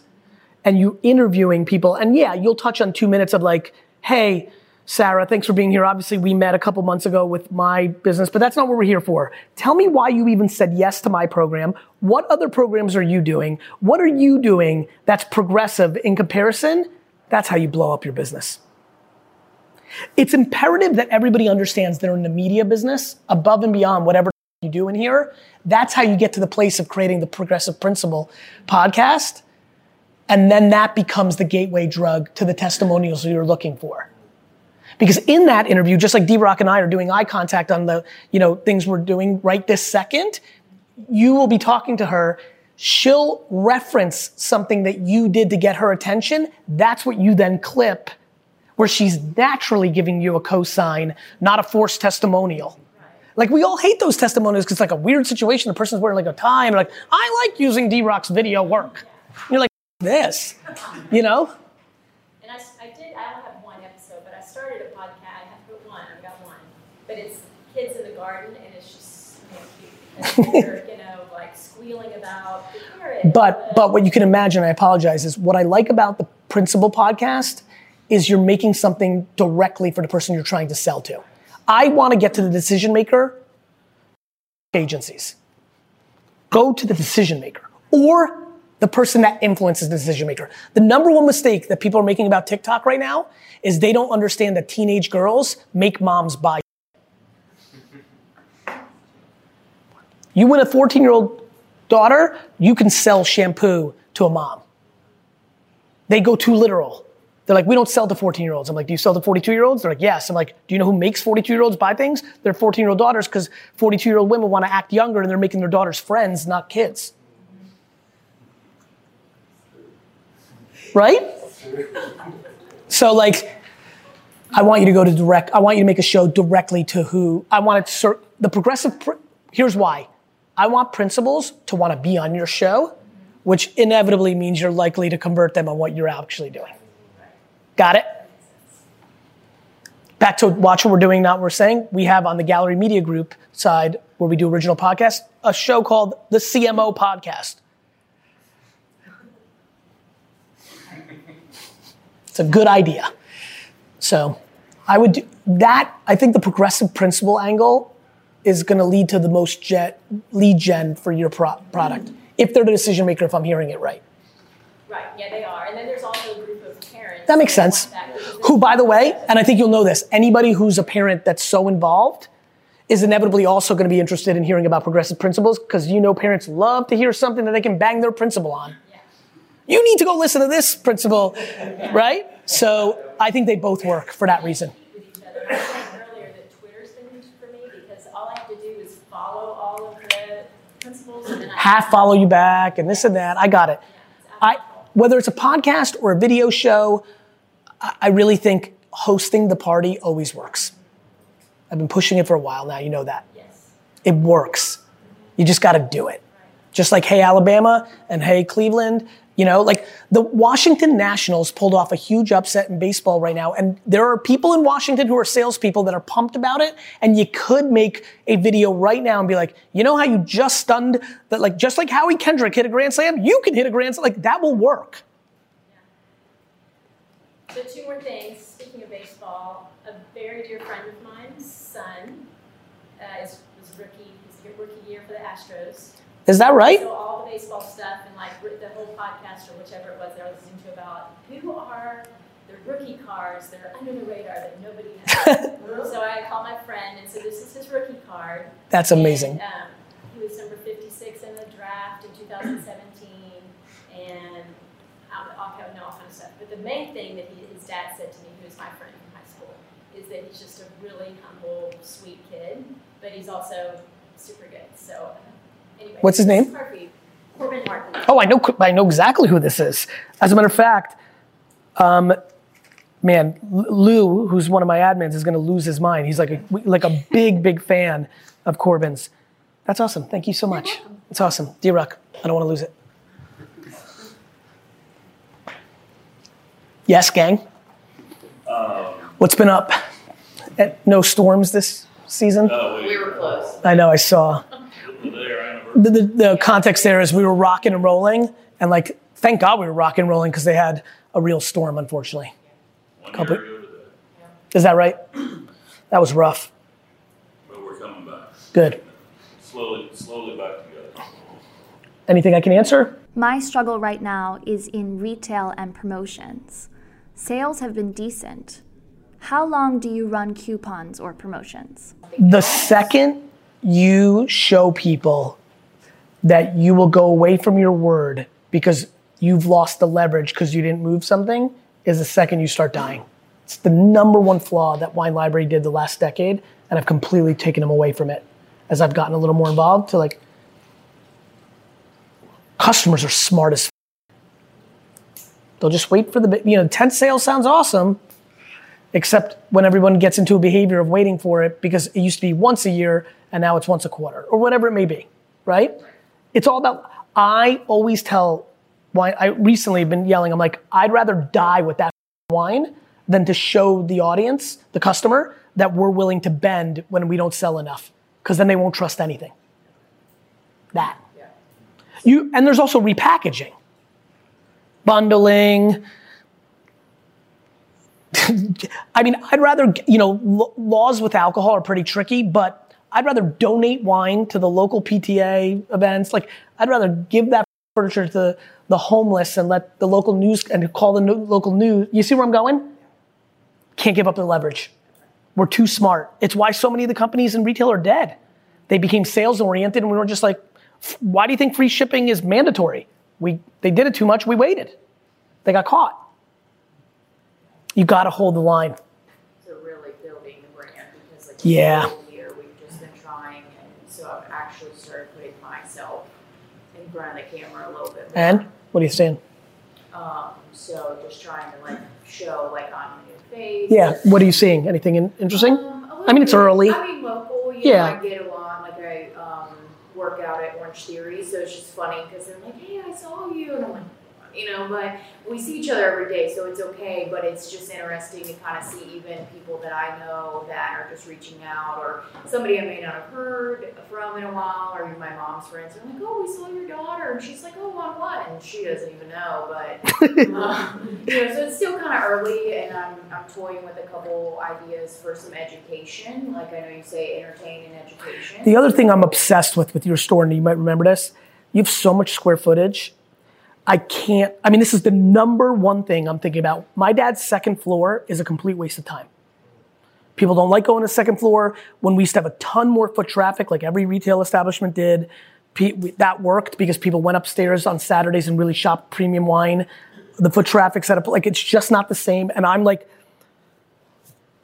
and you interviewing people, and yeah, you'll touch on two minutes of like, hey, Sarah, thanks for being here. Obviously, we met a couple months ago with my business, but that's not what we're here for. Tell me why you even said yes to my program. What other programs are you doing? What are you doing that's progressive in comparison? That's how you blow up your business. It's imperative that everybody understands they're in the media business above and beyond whatever you do in here. That's how you get to the place of creating the Progressive Principal podcast. And then that becomes the gateway drug to the testimonials you're looking for. Because in that interview, just like D-Rock and I are doing eye contact on the, you know, things we're doing right this second, you will be talking to her. She'll reference something that you did to get her attention. That's what you then clip where she's naturally giving you a cosign, not a forced testimonial. Like we all hate those testimonials because it's like a weird situation. The person's wearing like a tie and like, I like using D-Rock's video work. You're like, this, you know? and I did, I only have one episode, but I started a podcast, I have put one, I've got one, but it's kids in the garden, and it's just, you know, cute. And you know, like squealing about the. But but what you can imagine, I apologize, is what I like about the Principal podcast is you're making something directly for the person you're trying to sell to. I want to get to the decision maker agencies. Go to the decision maker or the person that influences the decision maker. The number one mistake that people are making about TikTok right now is they don't understand that teenage girls make moms buy. You win a 14 year old daughter, you can sell shampoo to a mom. They go too literal. They're like, we don't sell to 14 year olds. I'm like, do you sell to 42 year olds? They're like, yes. I'm like, do you know who makes 42 year olds buy things? Their 14 year old daughters, because 42 year old women want to act younger and they're making their daughters friends, not kids. Right? So, like, I want you to go to direct, I want you to make a show directly to who, I want it to serve, the progressive, pr- here's why. I want principals to want to be on your show, which inevitably means you're likely to convert them on what you're actually doing. Got it? Back to watch what we're doing, not what we're saying. We have on the Gallery Media Group side, where we do original podcasts, a show called the CMO Podcast. It's a good idea. So I would do that. I think the progressive principal angle is going to lead to the most jet, lead gen for your pro- product. If they're the decision maker, if I'm hearing it right. Right, yeah, they are. And then there's also a group of parents. That makes sense. Who, by the way, and I think you'll know this, anybody who's a parent that's so involved is inevitably also going to be interested in hearing about progressive principles because you know parents love to hear something that they can bang their principal on. You need to go listen to this principle, right? So I think they both work for that reason. Half follow you back and this and that. I got it. I whether it's a podcast or a video show, I really think hosting the party always works. I've been pushing it for a while now. You know that. Yes. It works. You just got to do it. Just like Hey Alabama and Hey Cleveland. You know, like the Washington Nationals pulled off a huge upset in baseball right now, and there are people in Washington who are salespeople that are pumped about it. And you could make a video right now and be like, you know how you just stunned that, like just like Howie Kendrick hit a grand slam, you can hit a grand slam. Like that will work. So two more things. Speaking of baseball, a very dear friend of mine's son uh, is was rookie. His rookie year for the Astros. Is that right? So all the baseball stuff and like the whole podcast or whichever it was that I was listening to about who are the rookie cars that are under the radar that nobody has. so I called my friend and said, "This is his rookie card." That's amazing. And, um, he was number 56 in the draft in 2017, and I'll, have no all kind of stuff. But the main thing that he, his dad said to me, who was my friend from high school, is that he's just a really humble, sweet kid, but he's also super good. So, anyway. What's his name? Murphy. Corbin Martin. Oh, I know. I know exactly who this is. As a matter of fact, um, man, Lou, who's one of my admins, is going to lose his mind. He's like a like a big, big fan of Corbin's. That's awesome. Thank you so much. It's awesome. D Rock. I don't want to lose it. Yes, gang. What's been up? Eh, No storms this season. We were close. I know. I saw. The, the, the context there is we were rocking and rolling, and like, thank God we were rocking and rolling because they had a real storm, unfortunately. Couple- Is that right? That was rough. But we're coming back. Good. Slowly, slowly back together. Anything I can answer? My struggle right now is in retail and promotions. Sales have been decent. How long do you run coupons or promotions? The second you show people that you will go away from your word because you've lost the leverage because you didn't move something is the second you start dying. It's the number one flaw that Wine Library did the last decade, and I've completely taken them away from it as I've gotten a little more involved to like customers are smart as f- they'll just wait for the you know 10 sales sounds awesome except when everyone gets into a behavior of waiting for it because it used to be once a year and now it's once a quarter or whatever it may be right it's all about i always tell wine i recently have been yelling i'm like i'd rather die with that wine than to show the audience the customer that we're willing to bend when we don't sell enough because then they won't trust anything. That. You and there's also repackaging. Bundling. I mean, I'd rather, you know, laws with alcohol are pretty tricky, but I'd rather donate wine to the local PTA events. Like, I'd rather give that furniture to the homeless and let the local news and call the no- local news. You see where I'm going? Can't give up the leverage. We're too smart. It's why so many of the companies in retail are dead. They became sales oriented, and we were just like, why do you think free shipping is mandatory? We they did it too much. We waited. They got caught. You got to hold the line. So really building the brand because like Yeah. the whole year we've just been trying and so I've actually started putting myself in front of the camera a little bit more. And what are you seeing? Um, so just trying to like show like a new face. Yeah. What are you seeing? Anything in- interesting? I mean, it's early. I mean local, you Yeah. know, I get a lot like I um, work out at Orange Theory, so it's just funny because they're like, Hey, I saw you and I'm like you know, but we see each other every day, so it's okay. But it's just interesting to kind of see even people that I know that are just reaching out, or somebody I may not have heard from in a while, or even my mom's friends are like, "Oh, we saw your daughter," and she's like, "Oh, on what?" And she doesn't even know, but um, you know, so it's still kind of early, and I'm, I'm toying with a couple ideas for some education. Like I know you say entertain and education. The other thing I'm obsessed with with your store, and you might remember this, you have so much square footage. I can't, I mean, this is the number one thing I'm thinking about. My dad's second floor is a complete waste of time. People don't like going to second floor. When we used to have a ton more foot traffic, like every retail establishment did, that worked because people went upstairs on Saturdays and really shopped premium wine. The foot traffic set up, like it's just not the same. And I'm like,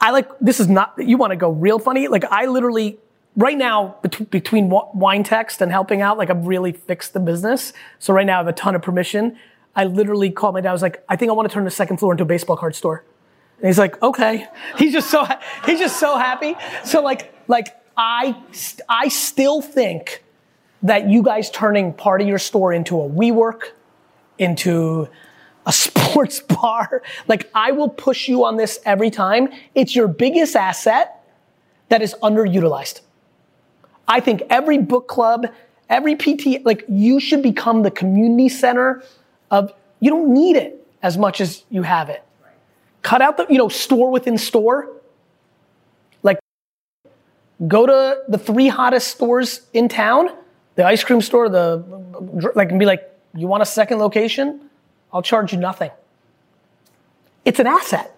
I like, this is not, you want to go real funny? Like I literally, right now, bet- between wine text and helping out, like I've really fixed the business. So right now I have a ton of permission. I literally called my dad. I was like, I think I want to turn the second floor into a baseball card store. And he's like, okay. He's just so he's just so happy. So like like I I still think that you guys turning part of your store into a WeWork, into a sports bar, like I will push you on this every time. It's your biggest asset that is underutilized. I think every book club, every PT, like you should become the community center of, you don't need it as much as you have it. Cut out the, you know, store within store. Like, go to the three hottest stores in town, the ice cream store, the, like, and be like, you want a second location? I'll charge you nothing. It's an asset.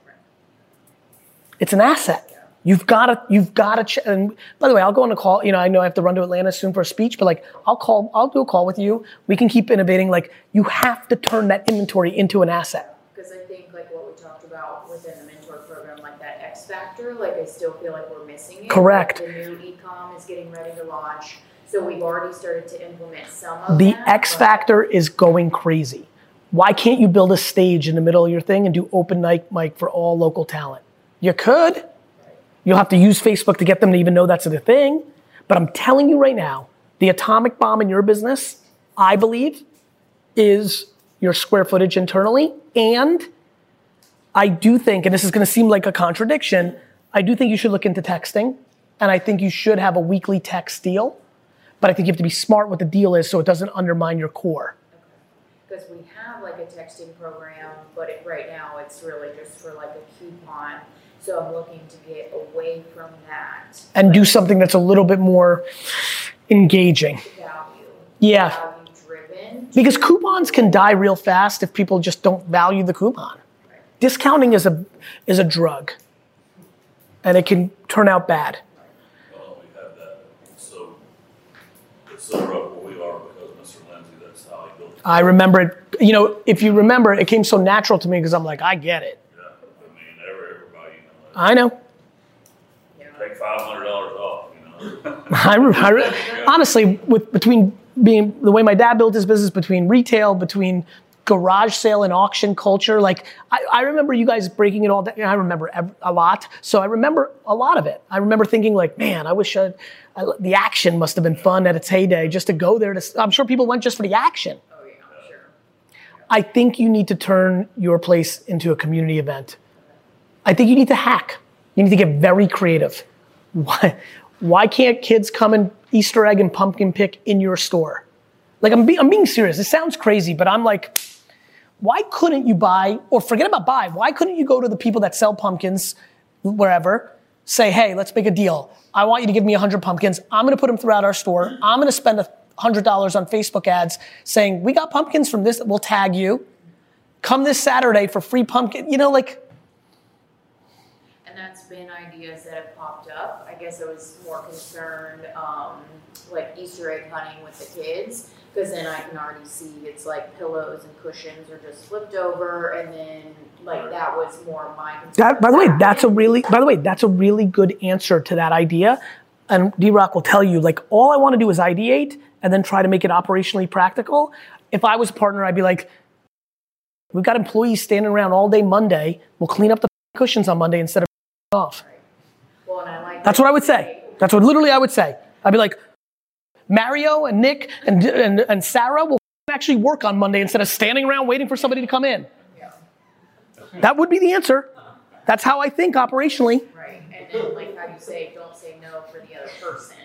It's an asset. You've got to, you've got to, ch- and by the way, I'll go on a call, you know, I know I have to run to Atlanta soon for a speech, but like, I'll call, I'll do a call with you. We can keep innovating. Like, you have to turn that inventory into an asset. Because I think like what we talked about within the mentor program, like that X factor, like I still feel like we're missing it. Correct. Like, the new ecom is getting ready to launch, so we've already started to implement some of The that, X but- factor is going crazy. Why can't you build a stage in the middle of your thing and do open mic mic for all local talent? You could. You'll have to use Facebook to get them to even know that's a thing. But I'm telling you right now, the atomic bomb in your business, I believe, is your square footage internally. And I do think, and this is going to seem like a contradiction, I do think you should look into texting. And I think you should have a weekly text deal. But I think you have to be smart what the deal is so it doesn't undermine your core. Because we have like a texting program, but it, right now it's really just for like a coupon. So I'm looking to get away from that And do something that's a little bit more engaging. value, Yeah. value driven. Because coupons can die real fast if people just don't value the coupon. Discounting is a is a drug. And it can turn out bad. Well, we have that, so, it's so rough where we are because Mr. Lindsay, that's how he built it. I remember it, you know, if you remember, it came so natural to me because I'm like, I get it. Yeah, I mean, every, everybody, you know, I know. take five hundred dollars off, you know? I, I honestly, with between being the way my dad built his business, between retail, between garage sale and auction culture, like I, I remember you guys breaking it all down. I remember a lot, so I remember a lot of it. I remember thinking like, man, I wish I'd, I, the action must have been fun at its heyday, just to go there. To, s- I'm sure people went just for the action. Oh yeah, sure. I think you need to turn your place into a community event. I think you need to hack. You need to get very creative. Why, why can't kids come and Easter egg and pumpkin pick in your store? Like I'm, be, I'm being serious. It sounds crazy, but I'm like, why couldn't you buy, or forget about buy, why couldn't you go to the people that sell pumpkins wherever, say, hey, let's make a deal. I want you to give me 100 pumpkins. I'm gonna put them throughout our store. I'm gonna spend $100 on Facebook ads saying, we got pumpkins from this, we'll tag you. Come this Saturday for free pumpkin. You know, like, been ideas that have popped up. I guess I was more concerned, um, like Easter egg hunting with the kids, because then I can already see it's like pillows and cushions are just flipped over, and then like that was more my concern. That, by the way, that's a really, by the way, that's a really good answer to that idea. And D Rock will tell you, like, all I want to do is ideate and then try to make it operationally practical. If I was a partner, I'd be like, we've got employees standing around all day Monday. We'll clean up the cushions on Monday instead of off. Well, like That's what I would say. That's what literally I would say. I'd be like, Mario and Nick and, and, and Sarah will actually work on Monday instead of standing around waiting for somebody to come in. That would be the answer. That's how I think operationally. Right, and then like how you say, don't say no for the other person.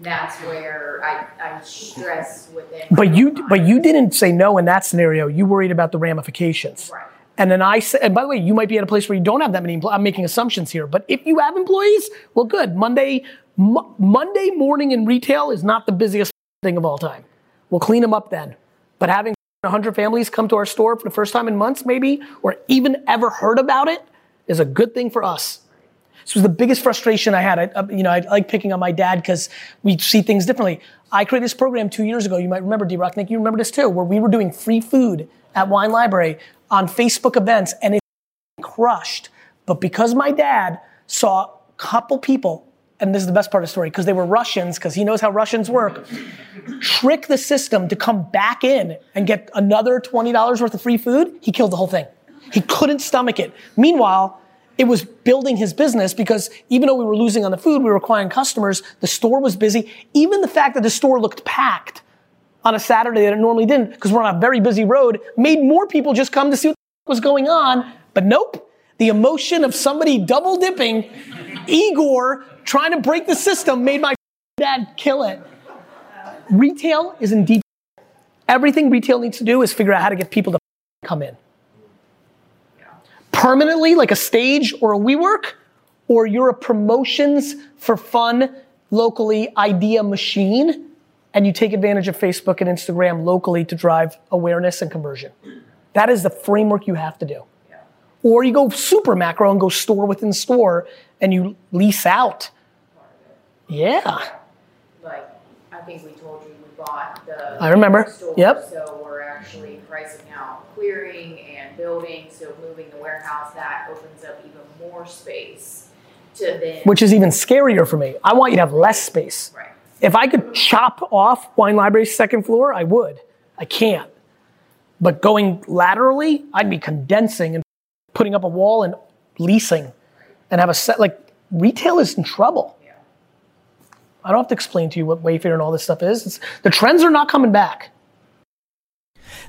That's where I, I stress within. But you, but you didn't say no in that scenario. You worried about the ramifications. Right. And then I said, and by the way, you might be at a place where you don't have that many employees. I'm making assumptions here, but if you have employees, well, good. Monday, Mo- Monday morning in retail is not the busiest thing of all time. We'll clean them up then. But having 100 families come to our store for the first time in months, maybe, or even ever heard about it, is a good thing for us. This was the biggest frustration I had. I, you know, I like picking on my dad because we see things differently. I created this program two years ago. You might remember, D-Rock, Nick, you remember this too, where we were doing free food at Wine Library on Facebook events, and it crushed. But because my dad saw a couple people, and this is the best part of the story, because they were Russians, because he knows how Russians work, trick the system to come back in and get another $20 worth of free food, he killed the whole thing. He couldn't stomach it. Meanwhile, it was building his business because even though we were losing on the food, we were acquiring customers, the store was busy. Even the fact that the store looked packed on a Saturday that it normally didn't, because we're on a very busy road, made more people just come to see what was going on. But nope, the emotion of somebody double dipping, Igor trying to break the system made my dad kill it. Retail is in deep. Everything retail needs to do is figure out how to get people to come in permanently, like a stage or a WeWork, or you're a promotions for fun, locally idea machine, and you take advantage of Facebook and Instagram locally to drive awareness and conversion. That is the framework you have to do. Or you go super macro and go store within store and you lease out. Yeah. Like, I think we told you we bought the. I remember. store, Yep. So we're actually pricing out clearing and building, so moving the warehouse, that opens up even more space to then. Which is even scarier for me. I want you to have less space. Right. If I could chop off Wine Library's second floor, I would. I can't. But going laterally, I'd be condensing and putting up a wall and leasing and have a set like retail is in trouble. I don't have to explain to you what Wayfair and all this stuff is. It's, the trends are not coming back.